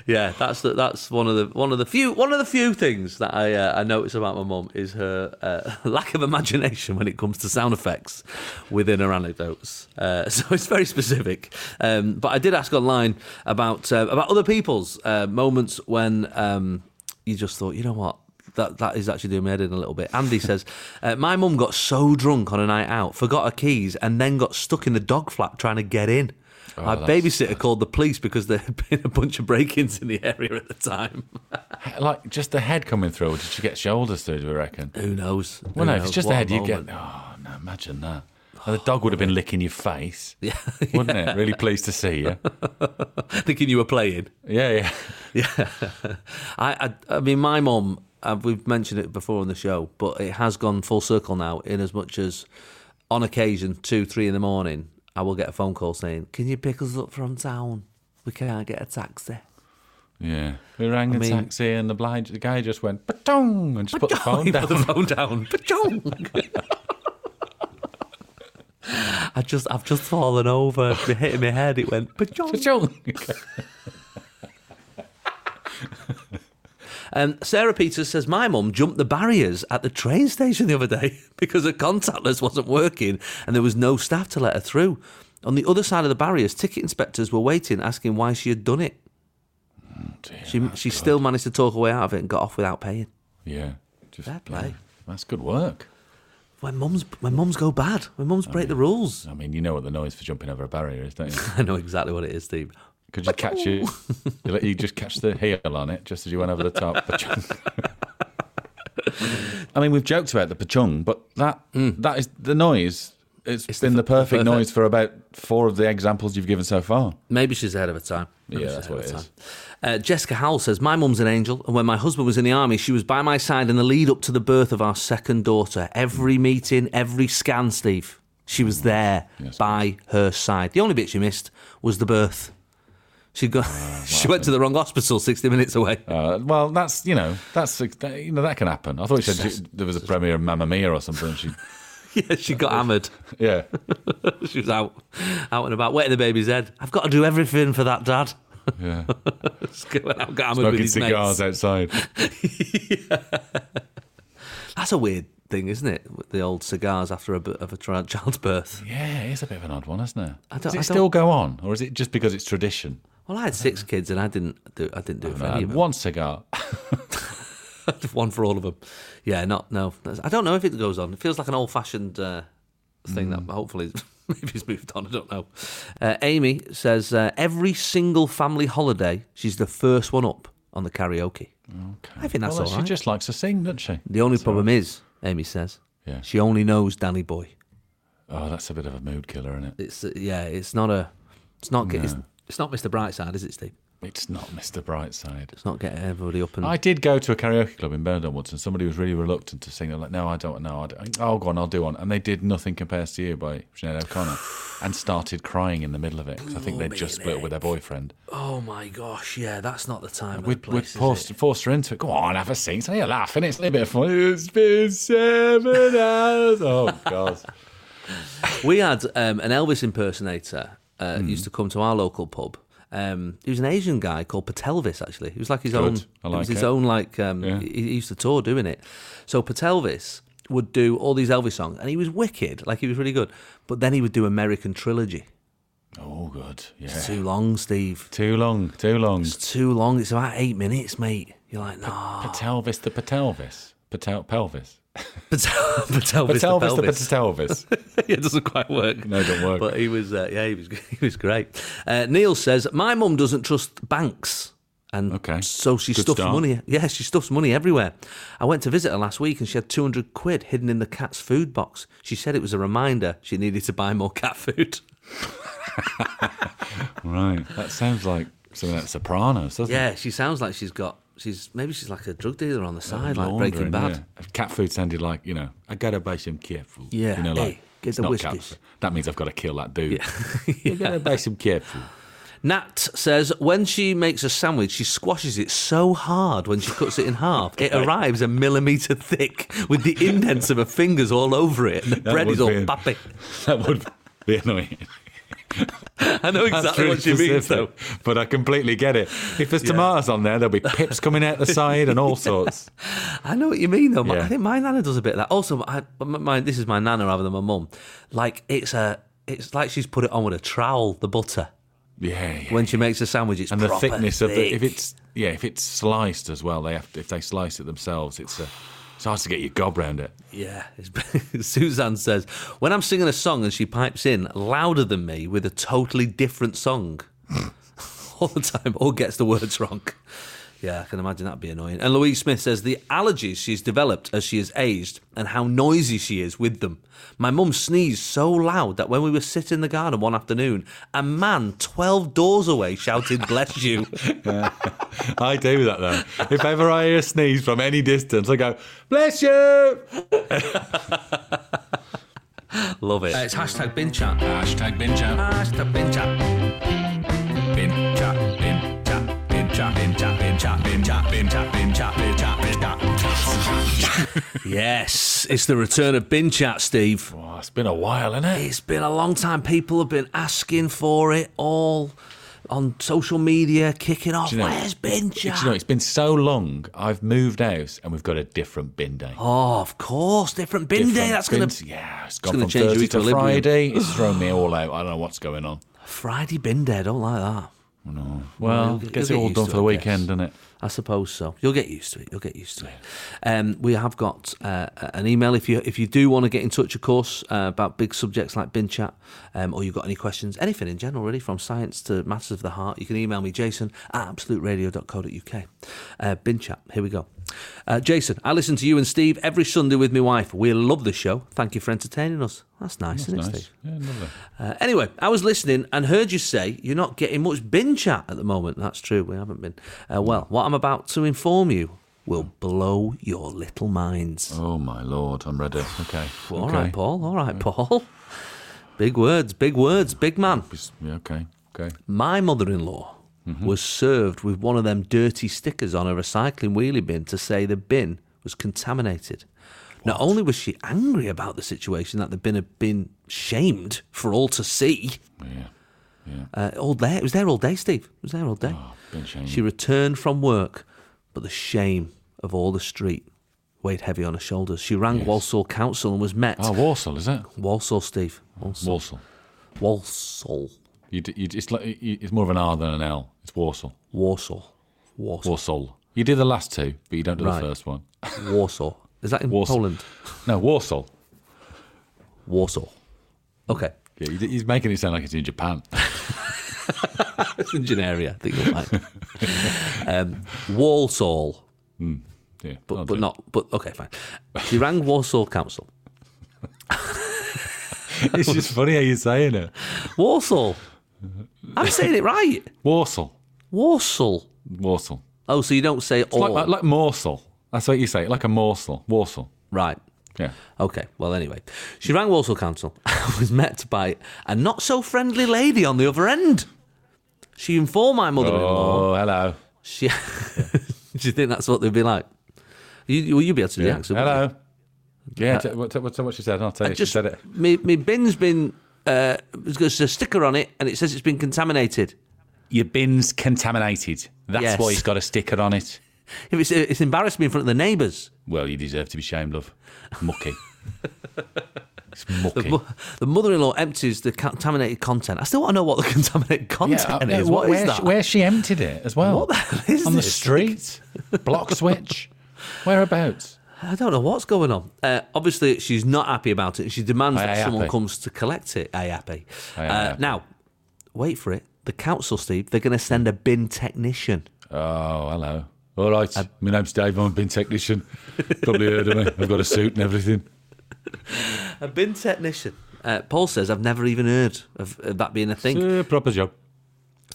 Yeah, that's the, that's one of the one of the few one of the few things that I uh, I notice about my mum is her uh, lack of imagination when it comes to sound effects within her anecdotes. Uh, so it's very specific. Um, but I did ask online about uh, about other people's uh, moments when um, you just thought, you know what, that that is actually doing my head in a little bit. Andy says, uh, my mum got so drunk on a night out, forgot her keys, and then got stuck in the dog flap trying to get in. My that's- babysitter called the police because there had been a bunch of break-ins in the area at the time. Like just the head coming through. Or did she get shoulders through? Do you reckon? Who knows? Well, Who no, if it's just What the head, you get. Oh no, imagine that. The dog would have been licking your face, Yeah, wouldn't it? Really pleased to see you. thinking you were playing. Yeah, yeah. Yeah, I, I, I mean, my mum. Uh, we've mentioned it before on the show, but it has gone full circle now. In as much as, on occasion, two, three in the morning, I will get a phone call saying, "Can you pick us up from town? We can't get a taxi." Yeah. We rang a mean- taxi and the blind the guy just went patong and just put the phone down. Put the phone down. Pachang. I just, I've just fallen over. It hit my head. It went pachang. Patong. Um, Sarah Peters says, My mum jumped the barriers at the train station the other day because her contactless wasn't working and there was no staff to let her through. On the other side of the barriers, ticket inspectors were waiting, asking why she had done it. She, she still managed to talk her way out of it and got off without paying. Yeah. Just, Fair play. yeah. That's good work. When mums, when mums go bad, when mums break the rules. I mean, you know what the noise for jumping over a barrier is, don't you? I know exactly what it is, Steve. Could you catch you? You, let, you just catch the heel on it just as you went over the top. I mean, we've joked about the pachang, but that that is the noise. it's been the, perfect, perfect- noise for about four of the examples you've given so far. Maybe she's ahead of her time. Maybe Yeah, that's what of it her is. time. Uh, Jessica Howell says, My mum's an angel, and when my husband was in the army, she was by my side in the lead up to the birth of our second daughter. Every meeting, every scan, Steve, she was there Yes, by her side. The only bit she missed was the birth. She got, she went to the wrong hospital 60 minutes away. Uh, well, that's you know that's that, you know that can happen. I thought you said she, there was a premiere of Mamma Mia or something. She, yeah, she got hammered. yeah, She was out, out and about, wetting the baby's head. I've got to do everything for that, Dad. yeah, out, got hammered smoking cigars mates. outside. That's a weird thing, isn't it? With the old cigars after a bit of a child's birth. Yeah, it is a bit of an odd one, isn't it? I don't- Does it I still go on, or is it just because it's tradition? Well, I had six kids and I didn't do. I didn't do it for Uh, any of them. one cigar. One for all of them. Yeah, not no. I don't know if it goes on. It feels like an old-fashioned uh, thing that hopefully maybe it's moved on. I don't know. Uh, Amy says uh, every single family holiday, she's the first one up on the karaoke. Okay. I think that's well, all she right. just likes to sing, doesn't she? The only problem is, Amy says, Yeah. she only knows Danny Boy. Oh, that's a bit of a mood killer, isn't it? It's uh, yeah, it's not a, it's not it's, it's not Mr. Brightside, is it, Steve? It's not Mr. Brightside. It's not getting everybody up and I did go to a karaoke club in Birmingham once, and somebody was really reluctant to sing. They're like, "No, I don't know. I don't. Oh, go on, I'll do one." And they did "Nothing Compares to You" by Sinead O'Connor, and started crying in the middle of it 'cause I think they'd just split up with their boyfriend. Oh my gosh, yeah, that's not the time. We and the we place, is forced, forced her into it. Go on, have a sing. So you're laughing. It's a little bit of fun. It's been seven hours. Oh God. We had um, an Elvis impersonator uh, Hmm. used to come to our local pub. Um, he was an Asian guy called Patelvis. Actually, he was like his own. I it like was his it. own like. Um, Yeah. he, he used to tour doing it. So Patelvis would do all these Elvis songs, and he was wicked. Like he was really good. But then he would do American trilogy. Oh, good. Yeah. Too long, Steve. Too long. Too long. It's too long. It's about eight minutes, mate. You're like, no. Patelvis the Patelvis. Patel pelvis. Patel, Patelvis, Patelvis the the. Patelvis. it doesn't quite work. No, it don't work. But he was, uh, yeah, he was, he was great. Uh, Neil says, my mum doesn't trust banks. And Okay. so she Good stuffs start. money. Yeah, she stuffs money everywhere. I went to visit her last week and she had 200 quid hidden in the cat's food box. She said it was a reminder she needed to buy more cat food. Right. That sounds like something like Sopranos, doesn't it? Yeah, she sounds like she's got, she's maybe she's like a drug dealer on the uh, side, like Breaking Bad. yeah. Cat food sounded like, you know, I gotta buy some cat food. Yeah, You know, hey, like, get it's the not cat Whiskas. food. That means I've got to kill that dude. I gotta buy some cat food. Nat says when she makes a sandwich, she squashes it so hard when she cuts it in half, it arrives a millimetre thick with the indents of her fingers all over it, and the That bread is all be- That would be annoying. I know exactly really what you mean, though. But I completely get it. If there's tomatoes on there, there'll be pips coming out the side and all sorts. I know what you mean, though. Yeah. I think my nana does a bit of that. Also, I, my, this is my nana rather than my mum. Like it's a, it's like she's put it on with a trowel, the butter. Yeah, yeah. When she makes a sandwich, it's and the thickness of the if it's yeah if it's sliced as well they have to, if they slice it themselves it's a it's hard to get your gob round it. Yeah, Suzanne says when I'm singing a song and she pipes in louder than me with a totally different song all the time, or gets the words wrong. Yeah, I can imagine that'd be annoying. And Louise Smith says the allergies she's developed as she has aged and how noisy she is with them. My mum sneezed so loud that when we were sitting in the garden one afternoon, a man 12 doors away shouted, Bless you. I do that though. if ever I hear a sneeze from any distance, I go bless you. Love it. Uh, it's hashtag bin chat. Hashtag bin chat. Hashtag bin chat. Bin chat. Bin chat. Bin chat. Bin chat. Bin chat. Bin chat. Bin chat. Bin chat. Bin chat. Bin chat. Yes, it's the return of bin chat, Steve. Oh, it's been a while, isn't it? It's been a long time. People have been asking for it all on social media, kicking off. You know- Where's bin chat? you know, it's been so long. I've moved house and we've got a different bin day. oh, of course, different bin day. That's going bins. to yeah, it's gone gonna from change your Thursday to equilibrium. Friday. It's thrown me all out. I don't know what's going on. Friday bin day. I don't like that. Well, you'll gets it all done for the weekend, doesn't it? I suppose so. You'll get used to it. You'll get used to it. Um, we have got uh, an email if you if you do want to get in touch, of course, uh, about big subjects like bin chat, um, or you've got any questions, anything in general, really, from science to matters of the heart. You can email me, Jason at absoluteradio.co.uk. Uh, bin chat. Here we go. Uh, Jason, I listen to you and Steve every Sunday with my wife. We love the show. Thank you for entertaining us. That's nice, isn't it, Steve? Yeah, lovely. Uh, anyway, I was listening and heard you say you're not getting much bin chat at the moment. That's true, we haven't been. Uh, well, what I'm about to inform you will blow your little minds. Oh my lord, I'm ready. Okay. All okay. right, Paul. All right, Paul. Big words, big words, big man. Yeah, okay. Okay. My mother in law was served with one of them dirty stickers on a recycling wheelie bin to say the bin was contaminated. Not only was she angry about the situation that the bin had been shamed for all to see, Yeah. uh, all day. It was there all day, Steve. It was there all day. Oh. She returned from work, but the shame of all the street weighed heavy on her shoulders. She rang Walsall Council and was met. Oh, Walsall, is it? Walsall, Steve. Walsall. Warsaw. Walsall. You, you, it's, like, it's more of an R than an L. It's Warsaw. Warsaw. Warsaw. Warsaw. You do the last two, but you don't do Right. the first one. Warsaw. Is that in Warsaw. Poland? No, Warsaw. Warsaw. Okay. Yeah, he's making it sound like it's in Japan. It's in Genaria, I think you'll like. um, Walsall. Yeah, But, but not. But okay, fine. She rang Warsaw Council. It's just funny how you're saying it. Warsaw. I'm saying it right. Warsaw. Warsaw. Warsaw. Oh, so you don't say all. Like, like, like morsel. That's what you say. Like a morsel. Warsaw. right. Yeah. Okay, well, anyway, she rang Walsall Council and was met by a not so friendly lady on the other end. She informed my mother in law. Oh, hello. She, do you think that's what they'd be like? You, will you be able to do the Yeah. accent? wouldn't you? Hello. Yeah, uh, t- what, t- what, t- what she said. I'll tell you. Just, she said it. Me, me bin's been, uh, there's a sticker on it and it says it's been contaminated. Your bin's contaminated. That's Yes. why it's got a sticker on it. If it's, it's embarrassed me in front of the neighbours. Well, you deserve to be shamed, love. Mucky. it's The, mucky. mo- the mother-in-law empties the contaminated content. I still want to know what the contaminated content is. what is where, that? She, where she emptied it as well. What the hell is On the street. Bloxwich. Whereabouts? I don't know what's going on. Uh, obviously, she's not happy about it. She demands that someone happy. comes to collect it. Aye, happy. Uh, happy. now, wait for it. The council, Steve, they're going to send a bin technician. Oh, hello. All right. My name's Dave. I'm a bin technician. Probably heard of me. I've got a suit and everything. A bin technician. Uh, Paul says, I've never even heard of, of that being a thing. It's a proper job.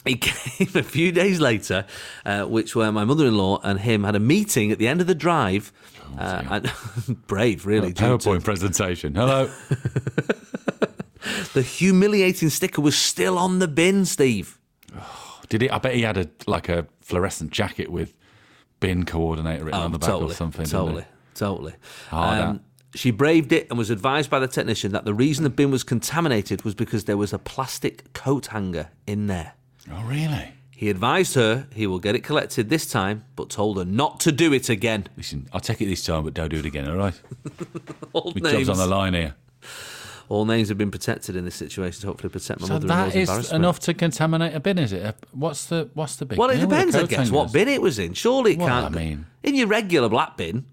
He came a few days later, uh, which where my mother-in-law and him had a meeting at the end of the drive. Uh, and, brave, really. due to- PowerPoint presentation. Hello. the humiliating sticker was still on the bin, Steve. Did he? I bet he had a like a fluorescent jacket with bin coordinator written on the back Oh, totally, or something. Totally, totally. Oh, Um, she braved it and was advised by the technician that the reason the bin was contaminated was because there was a plastic coat hanger in there. Oh, really? He advised her he will get it collected this time, but told her not to do it again. Listen, I'll take it this time, but don't do it again. All right? All My job's names, on the line here. all names have been protected in this situation to hopefully protect my So mother-in-law's that is embarrassment. enough to contaminate a bin, is it? Uh, What's the what's the big? Well, it deal with the depends, I coat guess, what hangers? bin it was in. Surely it Well, can't. I mean- in your regular black bin.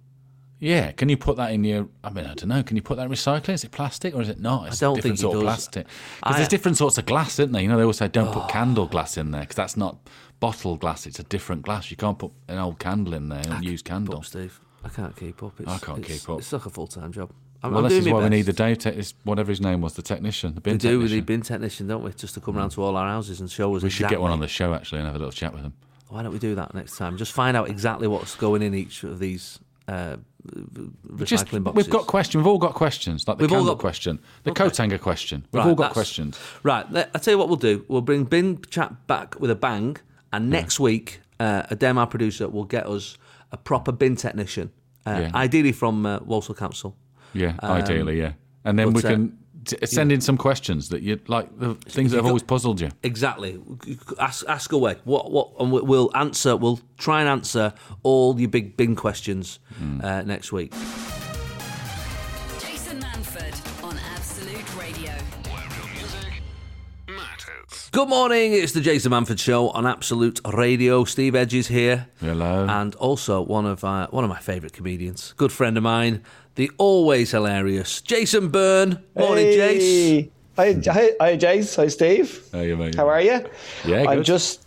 Yeah, can you put that in your? I mean, I don't know. Can you put that in recycling? Is it plastic or is it not? It's I don't different think sort of plastic. Because there's different sorts of glass, isn't there? You know, they always say don't put candle glass in there because that's not bottle glass. It's a different glass. You can't put an old candle in there and use candle. Up, Steve. I can't keep up. It's, I can't keep up. It's like a full-time job. I'm, Well, I'm this is why we need the Dave, te- is whatever his name was, the technician, the bin We do. We technician. need bin technician, don't we? Just to come round to all our houses and show us. we should get one on the show actually and have a little chat with him. Why don't we do that next time? Just find out exactly what's going in each of these uh, recycling Just, boxes. we've got questions. We've all got questions, like the We've all got- question, the Okay. coat hanger question. We've Right, all got questions. Right. I'll tell you what we'll do. We'll bring bin chat back with a bang, and next week, uh, Adem, our producer, will get us a proper bin technician, uh, Yeah. ideally from uh, Walsall Council. Yeah, ideally, yeah. And then Um, we uh, can t- send in some questions that you like, the things that have always puzzled you. Exactly. Ask, ask away. What? What? And we- we'll answer. We'll try and answer all your big bin questions Hmm. uh, next week. Jason Manford on Absolute Radio. Where real music matters. Good morning. It's the Jason Manford Show on Absolute Radio. Steve Edge is here. Hello. and also one of uh, one of my favourite comedians, good friend of mine, the always hilarious Jason Byrne. Morning, Jace. Hi, hi, hi, Jace. Hi, Steve. How you, mate? How are you? Yeah, I'm good. just,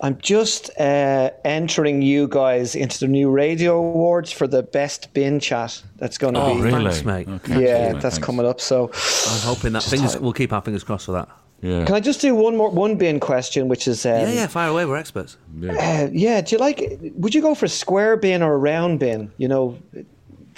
I'm just uh, entering you guys into the new radio awards for the best bin chat. That's going to Oh, be, really? Thanks, mate. Okay. yeah, Cheers, mate, that's thanks. coming up. So, I'm hoping that fingers, we'll keep our fingers crossed for that. Yeah. can I just do one more one bin question, which is, um, Yeah, yeah, fire away. We're experts. uh, yeah. Do you like? Would you go for a square bin or a round bin? You know,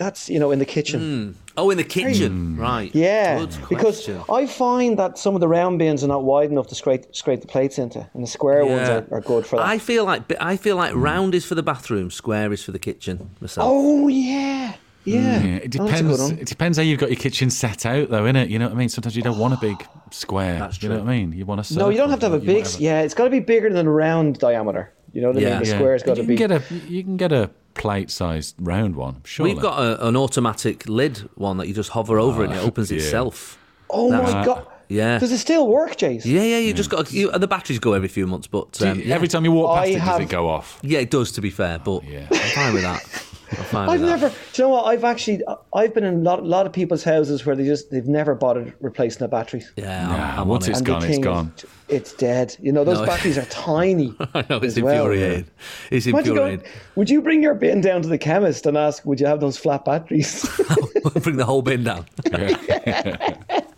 that's you know in the kitchen. Hmm. Oh, in the kitchen, right? Yeah, Good because. I find that some of the round bins are not wide enough to scrape scrape the plates into, and the square ones are, are good for that. I feel like I feel like round is for the bathroom, square is for the kitchen. Myself. Oh yeah, yeah. Mm, yeah, oh, it Oh, that's a good depends. one. it depends how you've got your kitchen set out, though, innit? You know what I mean? Sometimes you don't want a big square. That's You know what I mean? You want a No, you don't have to have a big. Yeah, it's got to be bigger than a round diameter. You know what I Yeah. mean? The Yeah. square's got you to can be. get a you can get a plate-sized round one. Sure. We've got a, an automatic lid one that you just hover over and it opens yeah. itself. oh my That's- god! Yeah. Does it still work, Jace? Yeah, yeah. You just got you, the batteries go every few months, but Do you- um, yeah. every time you walk past I it, does have- it go off? yeah, it does. To be fair, but yeah. I'm fine with that. I'm fine I've never. Do you know what? I've actually. I've been in a lot, lot of people's houses where they just they've never bothered replacing the batteries. Yeah, Nah, I'm, I'm once it. And gone, the it's thing gone. It's dead. You know those No. batteries are tiny. I know it's as well. infuriating. It's Imagine going, infuriating. would you bring your bin down to the chemist and ask, would you have those flat batteries? Bring the whole bin down.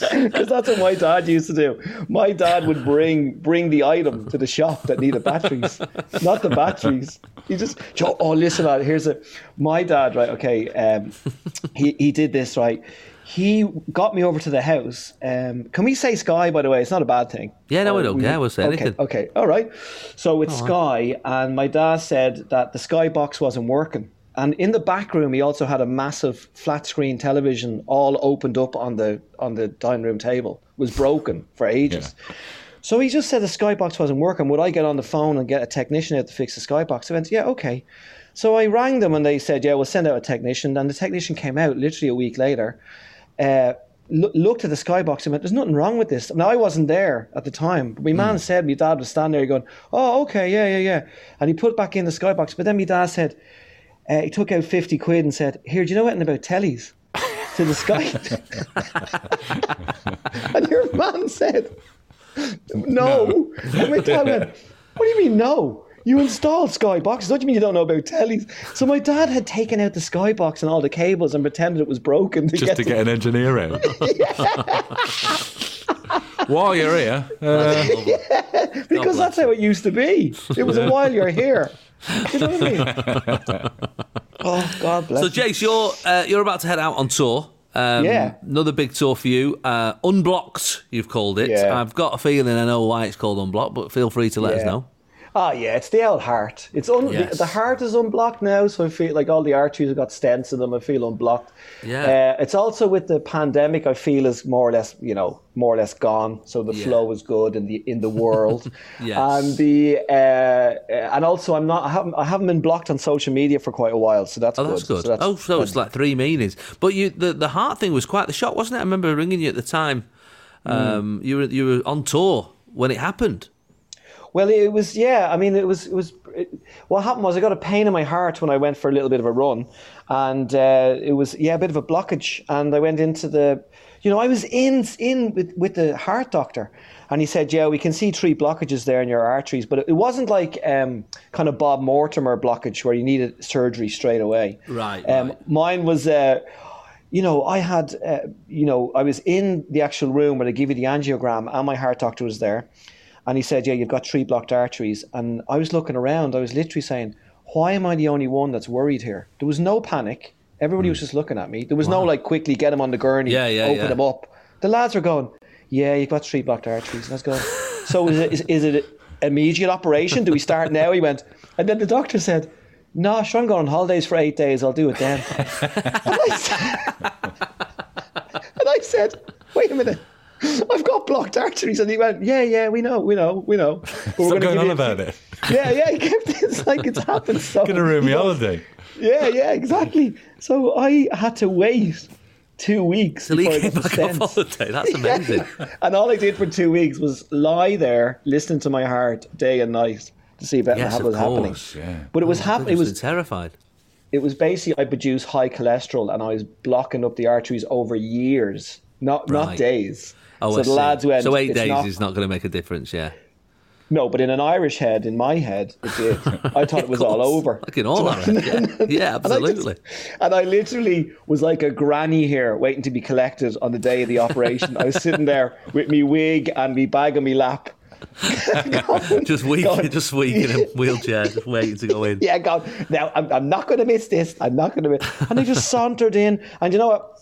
Because that's what my dad used to do. My dad would bring bring the item to the shop that needed batteries, not the batteries. He just Joe, oh listen, lad, here's a my dad right. Okay, um, he he did this right. He got me over to the house. Um, can we say Sky? By the way, it's not a bad thing. Yeah, no, we Or don't. We'll say okay, anything. Okay, all right. So it's Sky, and my dad said that the Sky box wasn't working. And in the back room, he also had a massive flat screen television, all opened up on the on the dining room table. it Was broken for ages. So he just said the skybox wasn't working. Would I get on the phone and get a technician out to fix the skybox? I went, yeah, okay. So I rang them and they said, yeah, we'll send out a technician. And the technician came out literally a week later, uh, loo- looked at the skybox and went, there's nothing wrong with this. Now, I wasn't there at the time, but my man said, my dad was standing there going, oh, okay, yeah, yeah, yeah. And he put back in the skybox. But then my dad said, uh, he took out 50 quid and said, here, do you know anything about tellies? To the sky. and your man said, no. And my dad went, What do you mean, no? You installed Skyboxes. What do you mean you don't know about tellies? So my dad had taken out the Skybox and all the cables and pretended it was broken to Just get to the- get an engineer out. While you're here, uh, because that's how it used to be. It was a while you're here. You know what I mean? oh God bless. So. Jace, you're uh, you're about to head out on tour. Um, Yeah. Another big tour for you. Uh, Unblocked, you've called it. Yeah. I've got a feeling I know why it's called Unblocked, but feel free to let us know. Oh yeah, it's the old heart. It's un- Yes. the, the heart is unblocked now, so I feel like all the arteries have got stents in them. I feel unblocked. Yeah. Uh, it's also with the pandemic. I feel is more or less, you know, more or less gone. So the Yeah. flow is good in the in the world. Yes. And the uh, and also I'm not. I haven't, I haven't been blocked on social media for quite a while, so that's Oh, good. that's good. So that's- oh, so it's like three meanings. But you, the the heart thing was quite the shock, wasn't it? I remember ringing you at the time. Mm. Um, You were you were on tour when it happened. Well, it was yeah. I mean, it was it was. It, what happened was I got a pain in my heart when I went for a little bit of a run, and uh, it was yeah a bit of a blockage. And I went into the, you know, I was in in with, with the heart doctor, and he said, yeah, we can see three blockages there in your arteries, but it wasn't like um, kind of Bob Mortimer blockage where you needed surgery straight away. Right, Um, right. Mine was. Uh, you know, I had, uh, you know, I was in the actual room where they give you the angiogram, and my heart doctor was there. And he said, Yeah, you've got three blocked arteries. And I was looking around, I was literally saying, Why am I the only one that's worried here? There was no panic. Everybody was just looking at me. There was no like, quickly get him on the gurney, Hmm. Yeah, yeah, open yeah. him up. The lads were going, Yeah, you've got three blocked arteries. And I was going, So is it, is, is it an immediate operation? Do we start now? He went, And then the doctor said, No, sure, I'm going on holidays for eight days. I'll do it then. and, I said, and I said, Wait a minute. I've got blocked arteries, and he went, "Yeah, yeah, we know, we know, we know." But we're Stop gonna going give on you- about it. Yeah, yeah. He kept it's like it's happened. So Gonna ruin my he goes, holiday. Yeah, yeah, exactly. So I had to wait two weeks Till he before I came got the back off holiday. That's amazing. And all I did for two weeks was lie there, listening to my heart day and night to see if anything Yes, of was happening. course, yeah. But it was Oh, happening. It was terrified. it was basically I produced high cholesterol and I was blocking up the arteries over years, not not days. Oh, so I the see. lads went. so eight days not- is not going to make a difference. Yeah. No, but in an Irish head, in my head, it did. I thought it was all over. Like in all head, yeah. yeah, And I just- absolutely. And I literally was like a granny here waiting to be collected on the day of the operation. I was sitting there with me wig and me bag on me lap. just weak, God. just weak in a wheelchair, just waiting to go in. Yeah, God. Now, I'm, I'm not going to miss this. I'm not going to miss. And they just sauntered in. And you know what?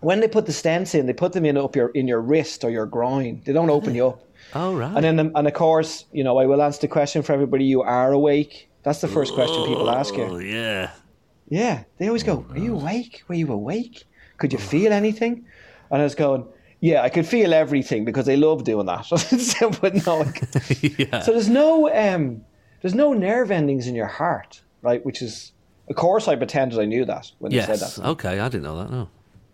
When they put the stents in, they put them in up your in your wrist or your groin. They don't open you up. Oh right. And then, and of course, you know, I will answer the question for everybody. You are awake. That's the first question people ask you. oh yeah. Yeah, they always go, "Are you awake? Were you awake? Could you feel anything?" And I was going, "Yeah, I could feel everything because they love doing that." So, but no, yeah. so there's no um, there's no nerve endings in your heart, right? Which is, of course, I pretended I knew that when they said that. Okay, I didn't know that. No.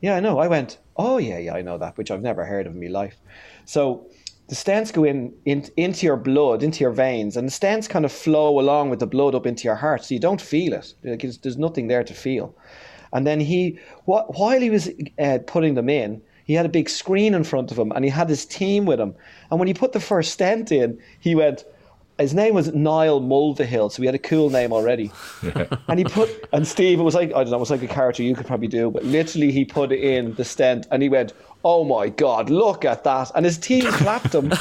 Yeah, I know. I went, "Oh yeah, yeah, I know that," which I've never heard of in my life. So the stents go in, in into your blood, into your veins, and the stents kind of flow along with the blood up into your heart, so you don't feel it. There's nothing there to feel. And then he, wh- while he was uh, putting them in, he had a big screen in front of him, and he had his team with him. And when he put the first stent in, he went. His name was Niall Mulvihill, so he had a cool name already. And he put, and Steve, it was like, I don't know, it was like a character you could probably do, but literally he put in the stent and he went, Oh my God, look at that. And his team clapped him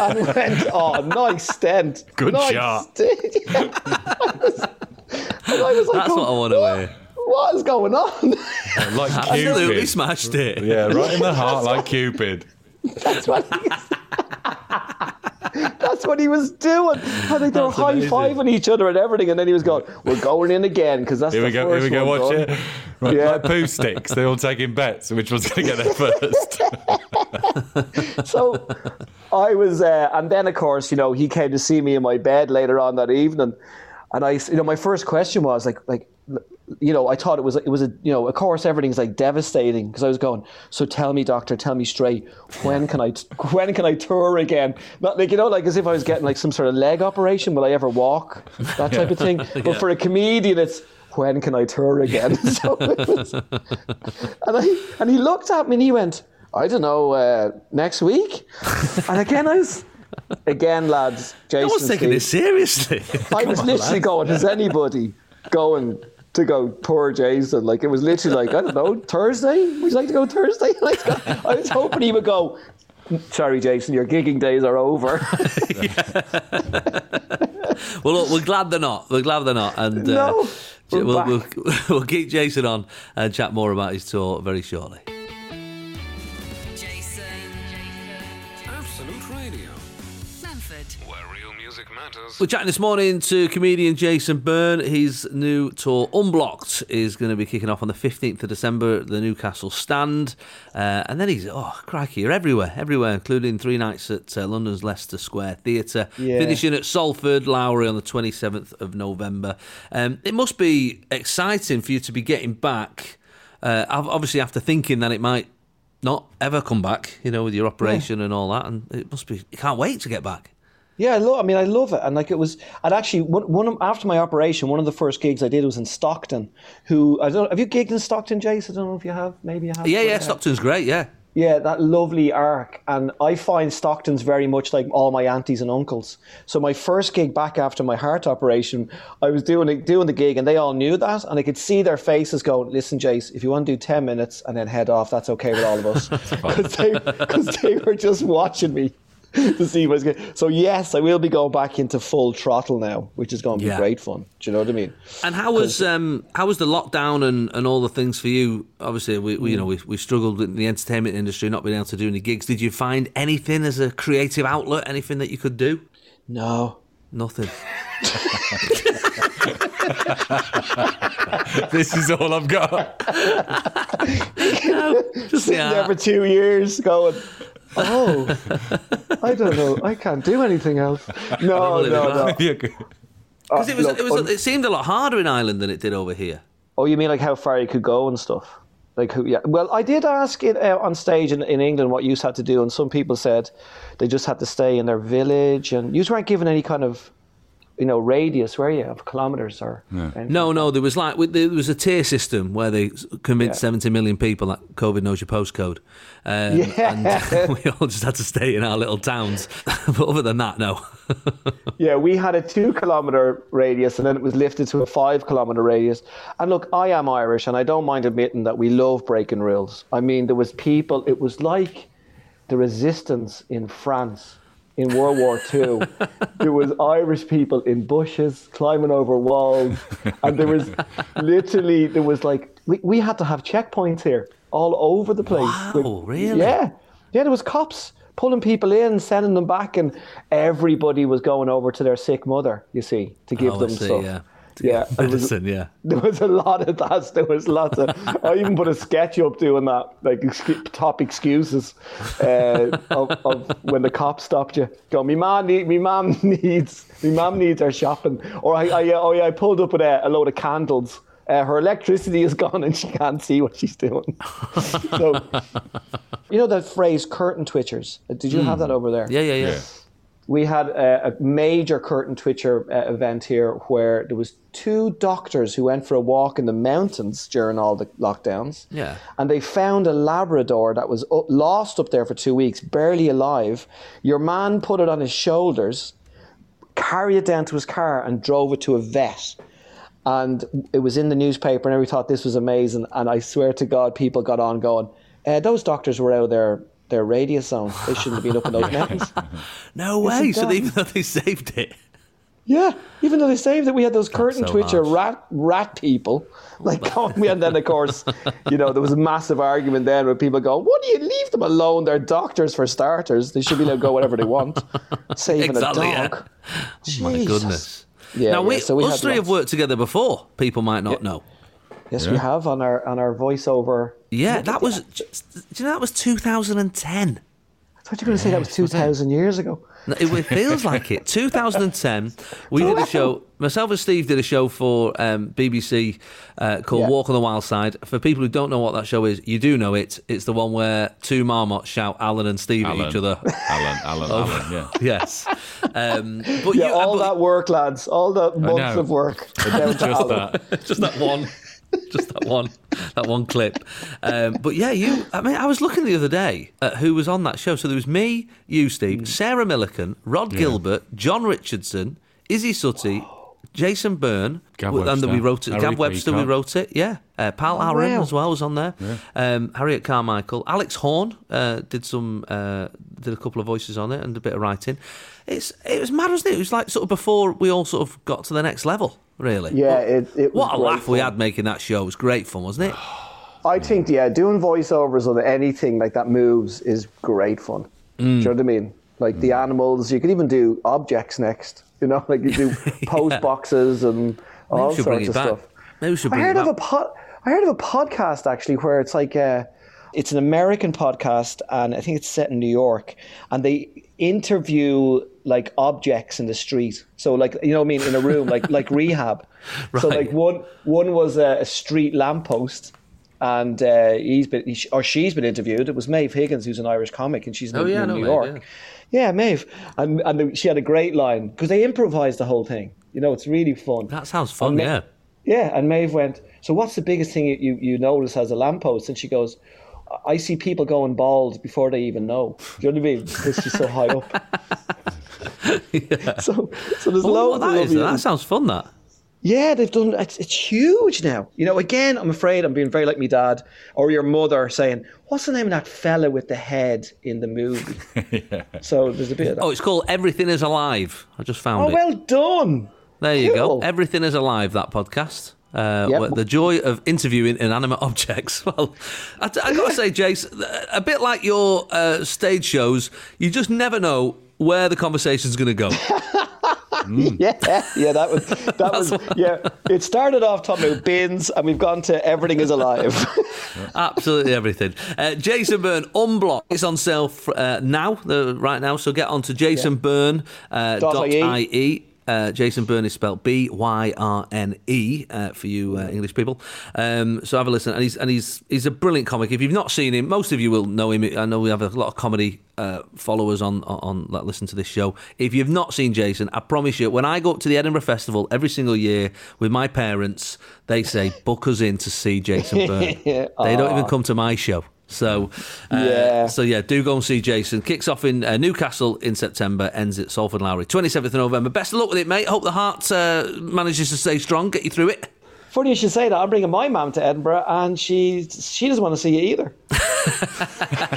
and went, Oh, nice stent. Good nice shot." stent." Yeah. I was, and I was like, That's what I want to "What? hear. What is going on? Like Absolutely Cupid. smashed it. Yeah, right in the heart, like Cupid. That's what he That's what he was doing. I think they were high fiving each other and everything, and then he was going, "We're going in again because that's Here the we go. Here we go. one Watch done." it. Right, Yeah. Like Pooh sticks. They're all taking bets. Which one's going to get there first? so I was, uh, and then of course, you know, he came to see me in my bed later on that evening, and I, you know, my first question was like, like, you know, I thought it was, it was a, you know, of course, everything's like devastating because I was going. So tell me, doctor, tell me straight, when can I, when can I tour again? Not like you know, like as if I was getting like some sort of leg operation. Will I ever walk? That type of thing. But for a comedian, it's. When can I tour again? so was, and I and he looked at me and he went, I don't know, uh, next week. and again, I was, again, lads, Jason. I was taking Steve, this seriously. I was literally going, is anybody going to go poor Jason? Like, it was literally like, I don't know, Thursday? Would you like to go Thursday? Like, I was hoping he would go, sorry, Jason, your gigging days are over. well, look, we're glad they're not. We're glad they're not. And uh, No, we're we'll, we'll, we'll keep Jason on and chat more about his tour very shortly. We're chatting this morning to comedian Jason Byrne. His new tour, Unblocked, is going to be kicking off on the 15th of December at the Newcastle stand. Uh, and then he's, oh, crikey, you're everywhere, everywhere, including three nights at uh, London's Leicester Square Theatre, Yeah. finishing at Salford Lowry on the 27th of November. Um, it must be exciting for you to be getting back, uh, ob- obviously, after thinking that it might not ever come back, you know, with your operation and all that. And it must be, you can't wait to get back. Yeah, I love. I mean, I love it, and like it was. I'd actually one, one after my operation, one of the first gigs I did was in Stockton. Who I don't. Have you gigged in Stockton, Jace? I don't know if you have. Maybe you have. Yeah, yeah, uh, Stockton's great, yeah. Yeah, that lovely arc. And I find Stockton's very much like all my aunties and uncles. So my first gig back after my heart operation, I was doing doing the gig and they all knew that. And I could see their faces going, listen, Jace, if you want to do 10 minutes and then head off, that's okay with all of us. Because they, they were just watching me to see what's going So yes, I will be going back into full throttle now, which is going to be Yeah. great fun. Do you know what I mean? And how was um, how was the lockdown and, and all the things for you? Obviously, we, we you know we we struggled in the entertainment industry, not being able to do any gigs. Did you find anything as a creative outlet? Anything that you could do? No. Nothing. this is all I've got. Just Sitting there for two years going, oh, I don't know. I can't do anything else. No, no, no. bad. Yeah, good. Because it was, look, it was un- it seemed a lot harder in Ireland than it did over here. Oh, you mean like how far you could go and stuff? Like, who, yeah. Well, I did ask it uh, on stage in, in England what you had to do, and some people said they just had to stay in their village, and you weren't given any kind of, you know, radius, were you, of kilometres or? anything? No, no, there was like there was a tier system where they convinced Yeah. 70 million people that COVID knows your postcode, um, Yeah. and we all just had to stay in our little towns. but other than that, no. Yeah, we had a two kilometre radius and then it was lifted to a five kilometre radius. And look, I am Irish and I don't mind admitting that we love breaking rules. I mean, there was people, it was like the resistance in France in World War II. there was Irish people in bushes climbing over walls. And there was literally, there was like, we, we had to have checkpoints here all over the place. Wow, really? Yeah. Yeah, there was cops pulling people in, sending them back, and everybody was going over to their sick mother, you see, to give Oh, them see, stuff. yeah. To Yeah, get it was- yeah. there was a lot of that. There was lots of. I even put a sketch up doing that, like top excuses uh, of, of when the cop stopped you. Go, me mom need, me mom needs, me mom needs her shopping. Or I, I oh yeah, I pulled up with a, a load of candles. Uh, her electricity is gone and she can't see what she's doing. so, you know that phrase "curtain twitchers." Uh, Did you have that over there? Yeah, yeah, yeah. Yeah. we had a, a major curtain twitcher uh, event here where there was two doctors who went for a walk in the mountains during all the lockdowns. Yeah. and they found a labrador that was up, lost up there for two weeks barely alive. Your man put it on his shoulders carried it down to his car and drove it to a vet. And it was in the newspaper and everybody thought this was amazing. And i swear to god people got on going uh, those doctors were out of their, their radius zone they shouldn't have been up in those mountains. No way. So even though they saved it, Yeah, even though they say that we had those curtain so twitcher rat rat people like going. And then of course, you know, there was a massive argument then where people go, "What do you leave them alone? They're doctors for starters. They should be able to go whatever they want, saving Exactly, a yeah. dog." oh my goodness. Yeah, now, yeah, we, so we us three have worked together before. People might not know. Yes, we have on our on our voiceover. Yeah, that was. Do you know that was 2010? I thought you were going to say that was two thousand years ago. No, It, it feels like it. 2010, we did a show. Myself and Steve did a show for um, BBC uh, called Yeah. Walk on the Wild Side. For people who don't know what that show is, you do know it. It's the one where two marmots shout Alan and Steve Alan. at each other. Alan, Alan, Alan, yeah. yes. Um, but Yeah, you, all but- that work, lads. All the months of work. down Just that. just that one just that one that one clip um, but yeah you i mean i was looking the other day at who was on that show so there was me you steve sarah Millican, rod gilbert Jon Richardson Isy Suttie Jason Byrne, Gav and then we wrote it. Harry Gav Webster, we wrote it. Yeah, uh, Pal Aaron wow. as well was on there. Um, Harriet Carmichael, Alex Horne uh, did some, uh, did a couple of voices on it and a bit of writing. It's it was mad, wasn't it? It was like sort of before we all sort of got to the next level, really. Yeah, it, it What a laugh we had making that show. It was great fun, wasn't it? I think, yeah, doing voiceovers on anything like that moves is great fun. Do you mm. know what I mean? like the mm. animals. You could even do objects next. You know, like you do post boxes and all we should bring sorts of back. stuff. Maybe we should I heard it of a pod. I heard of a podcast actually where it's like a, it's an American podcast, and I think it's set in New York, and they interview like objects in the street. So like you know what I mean in a room like like rehab. So like one one was a, a street lamppost. And uh, he's been, he, or she's been interviewed. It was Maeve Higgins, who's an Irish comic, and she's in, Oh, yeah, in know New Maeve, York. Yeah, Maeve, and and she had a great line because they improvised the whole thing. You know, it's really fun. That sounds fun, And Ma- yeah. yeah, and Maeve went, So what's the biggest thing you, you, you notice as a lamppost? And she goes, I see people going bald before they even know. Do you know what I mean? Because she's so high up. So, so there's what loads of that is. That sounds fun. That. yeah, they've done. It's, it's huge now. You know, again, I'm afraid I'm being very like me dad or your mother saying, "What's the name of that fella with the head in the movie?" So there's a bit of that. Oh, it's called Everything Is Alive. I just found Oh, it. well done. There you go. Everything is alive. That podcast. Uh, Yep. The joy of interviewing inanimate objects. Well, I, I got to say, Jace, a bit like your uh, stage shows, you just never know where the conversation's going to go. Yeah, yeah, that was that was yeah. It started off talking about bins, and we've gone to everything is alive. Absolutely everything. Uh, Jason Byrne Unblock. It's on sale uh, now, the, right now. So get on to jasonbyrne uh, Dot dot IE. Uh, Jason Byrne is spelled B Y R N E uh, for you uh, English people. Um, so have a listen, and he's and he's he's a brilliant comic. If you've not seen him, most of you will know him. I know we have a lot of comedy uh, followers on, on on that listen to this show. If you've not seen Jason, I promise you, when I go up to the Edinburgh Festival every single year with my parents, they say book us in to see Jason Byrne. they don't even come to my show. So, uh, Yeah. so yeah, do go and see Jason. Kicks off in uh, Newcastle in September, ends at Salford Lowry, 27th of November. Best of luck with it, mate. Hope the heart uh, manages to stay strong, get you through it. Funny you should say that. I'm bringing my mum to Edinburgh, and she she doesn't want to see you either.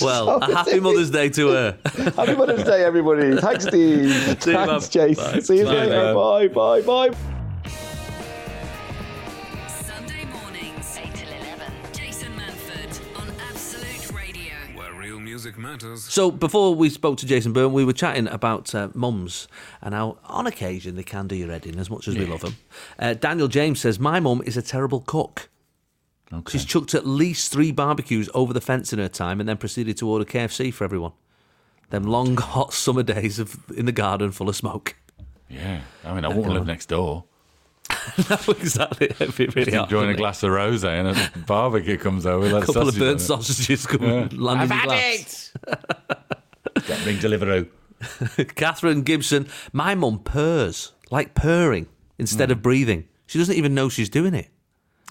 Well, a happy Mother's Day to her. Happy Mother's Day, everybody. Thanks, Steve. See Thanks, man. Chase. Bye. See you later. man. Bye, bye, bye. Matters. So before we spoke to Jason Byrne, we were chatting about uh, mums and how on occasion they can do your head in as much as we love them. Uh, Daniel James says, My mum is a terrible cook. Okay. She's chucked at least three barbecues over the fence in her time and then proceeded to order KFC for everyone. Them long, hot summer days of in the garden full of smoke. Yeah. I mean, I won't live next door. no, exactly. It'd be really hard, Enjoying a glass of rosé and a barbecue comes over. A couple of burnt sausages come and land in your glass. Get ring Deliveroo. Catherine Gibson, my mum purrs, like purring, instead Hmm. of breathing. She doesn't even know she's doing it.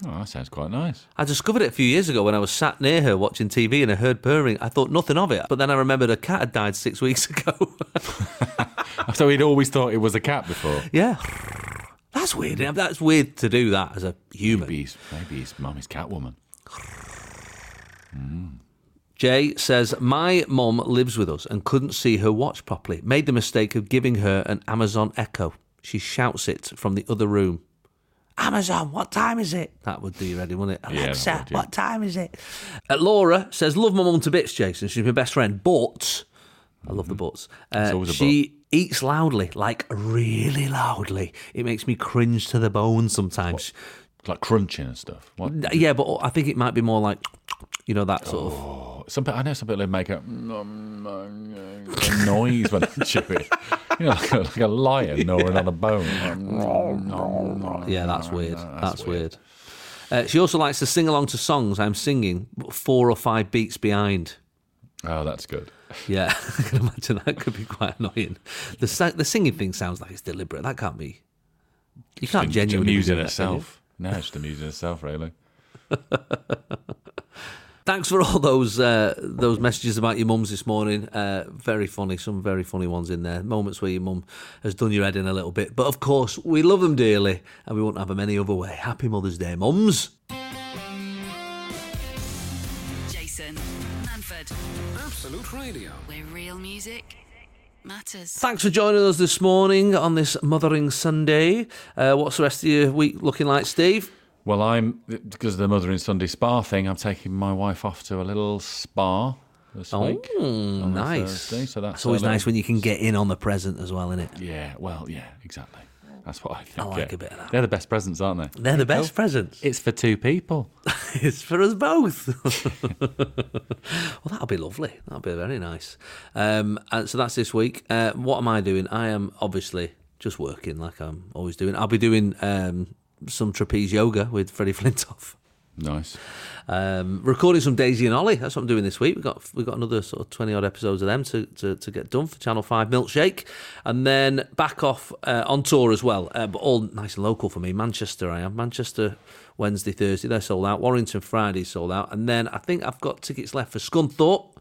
Oh, that sounds quite nice. I discovered it a few years ago when I was sat near her watching TV and I heard purring. I thought nothing of it, but then I remembered a cat had died six weeks ago. So he'd always thought it was a cat before. yeah. That's weird. That's weird to do that as a human. Maybe he's, maybe he's mummy's Catwoman. Jay says, My mum lives with us and couldn't see her watch properly. Made the mistake of giving her an Amazon Echo. She shouts it from the other room. Amazon, what time is it? That would do you ready, wouldn't it? Yeah, Alexa, would, yeah. what time is it? Uh, Laura says, Love my mum to bits, Jason. She's my best friend. But, I love the buts. Uh, she eats loudly, like really loudly. It makes me cringe to the bone sometimes. Like crunching and stuff. What? Yeah, but I think it might be more like, you know, that sort of. Some I know some people make a, a noise when they chew it. You know, like a, like a lion gnawing on a bone. Yeah, that's weird. That's, weird. Uh, she also likes to sing along to songs I'm singing, four or five beats behind. Oh, that's good. Yeah, I can imagine that could be quite annoying. The the singing thing sounds like it's deliberate. That can't be. You can't Just genuinely be amusing doing that, can herself. No, it's just amusing herself, really. Thanks for all those uh, those messages about your mums this morning. Uh, very funny, some very funny ones in there. Moments where your mum has done your head in a little bit, but of course we love them dearly, and we won't have them any other way. Happy Mother's Day, mums. Matters. Thanks for joining us this morning on this Mothering Sunday. Uh, what's the rest of your week looking like, Steve? Well, I'm because of the Mothering Sunday spa thing. I'm taking my wife off to a little spa this week. Oh, on the nice. Thursday, so that's It's always little- nice when you can get in on the present as well, isn't it? Yeah, well, yeah, exactly. That's what I think. I like yeah. a bit of that. They're the best presents, aren't they? They're the best presents. It's for two people. It's for us both. well, that'll be lovely. That'll be very nice. Um, and so that's this week. Uh, what am I doing? I am obviously just working like I'm always doing. I'll be doing um, some trapeze yoga with Freddie Flintoff. Nice. Um, recording some Daisy and Ollie. That's what I'm doing this week. We've got we've got another sort of twenty odd episodes of them to, to, to get done for Channel Five Milkshake, and then back off uh, on tour as well. Uh, but all nice and local for me. Manchester, I am Manchester Wednesday, Thursday. They're sold out. Warrington Friday sold out, and then I think I've got tickets left for Scunthorpe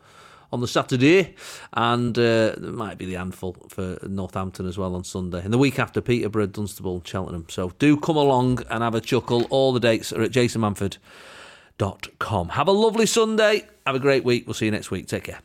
on the Saturday, and uh, there might be the handful for Northampton as well on Sunday. And the week after, Peterborough, Dunstable, and Cheltenham. So do come along and have a chuckle. All the dates are at jasonmanford.com. Have a lovely Sunday. Have a great week. We'll see you next week. Take care.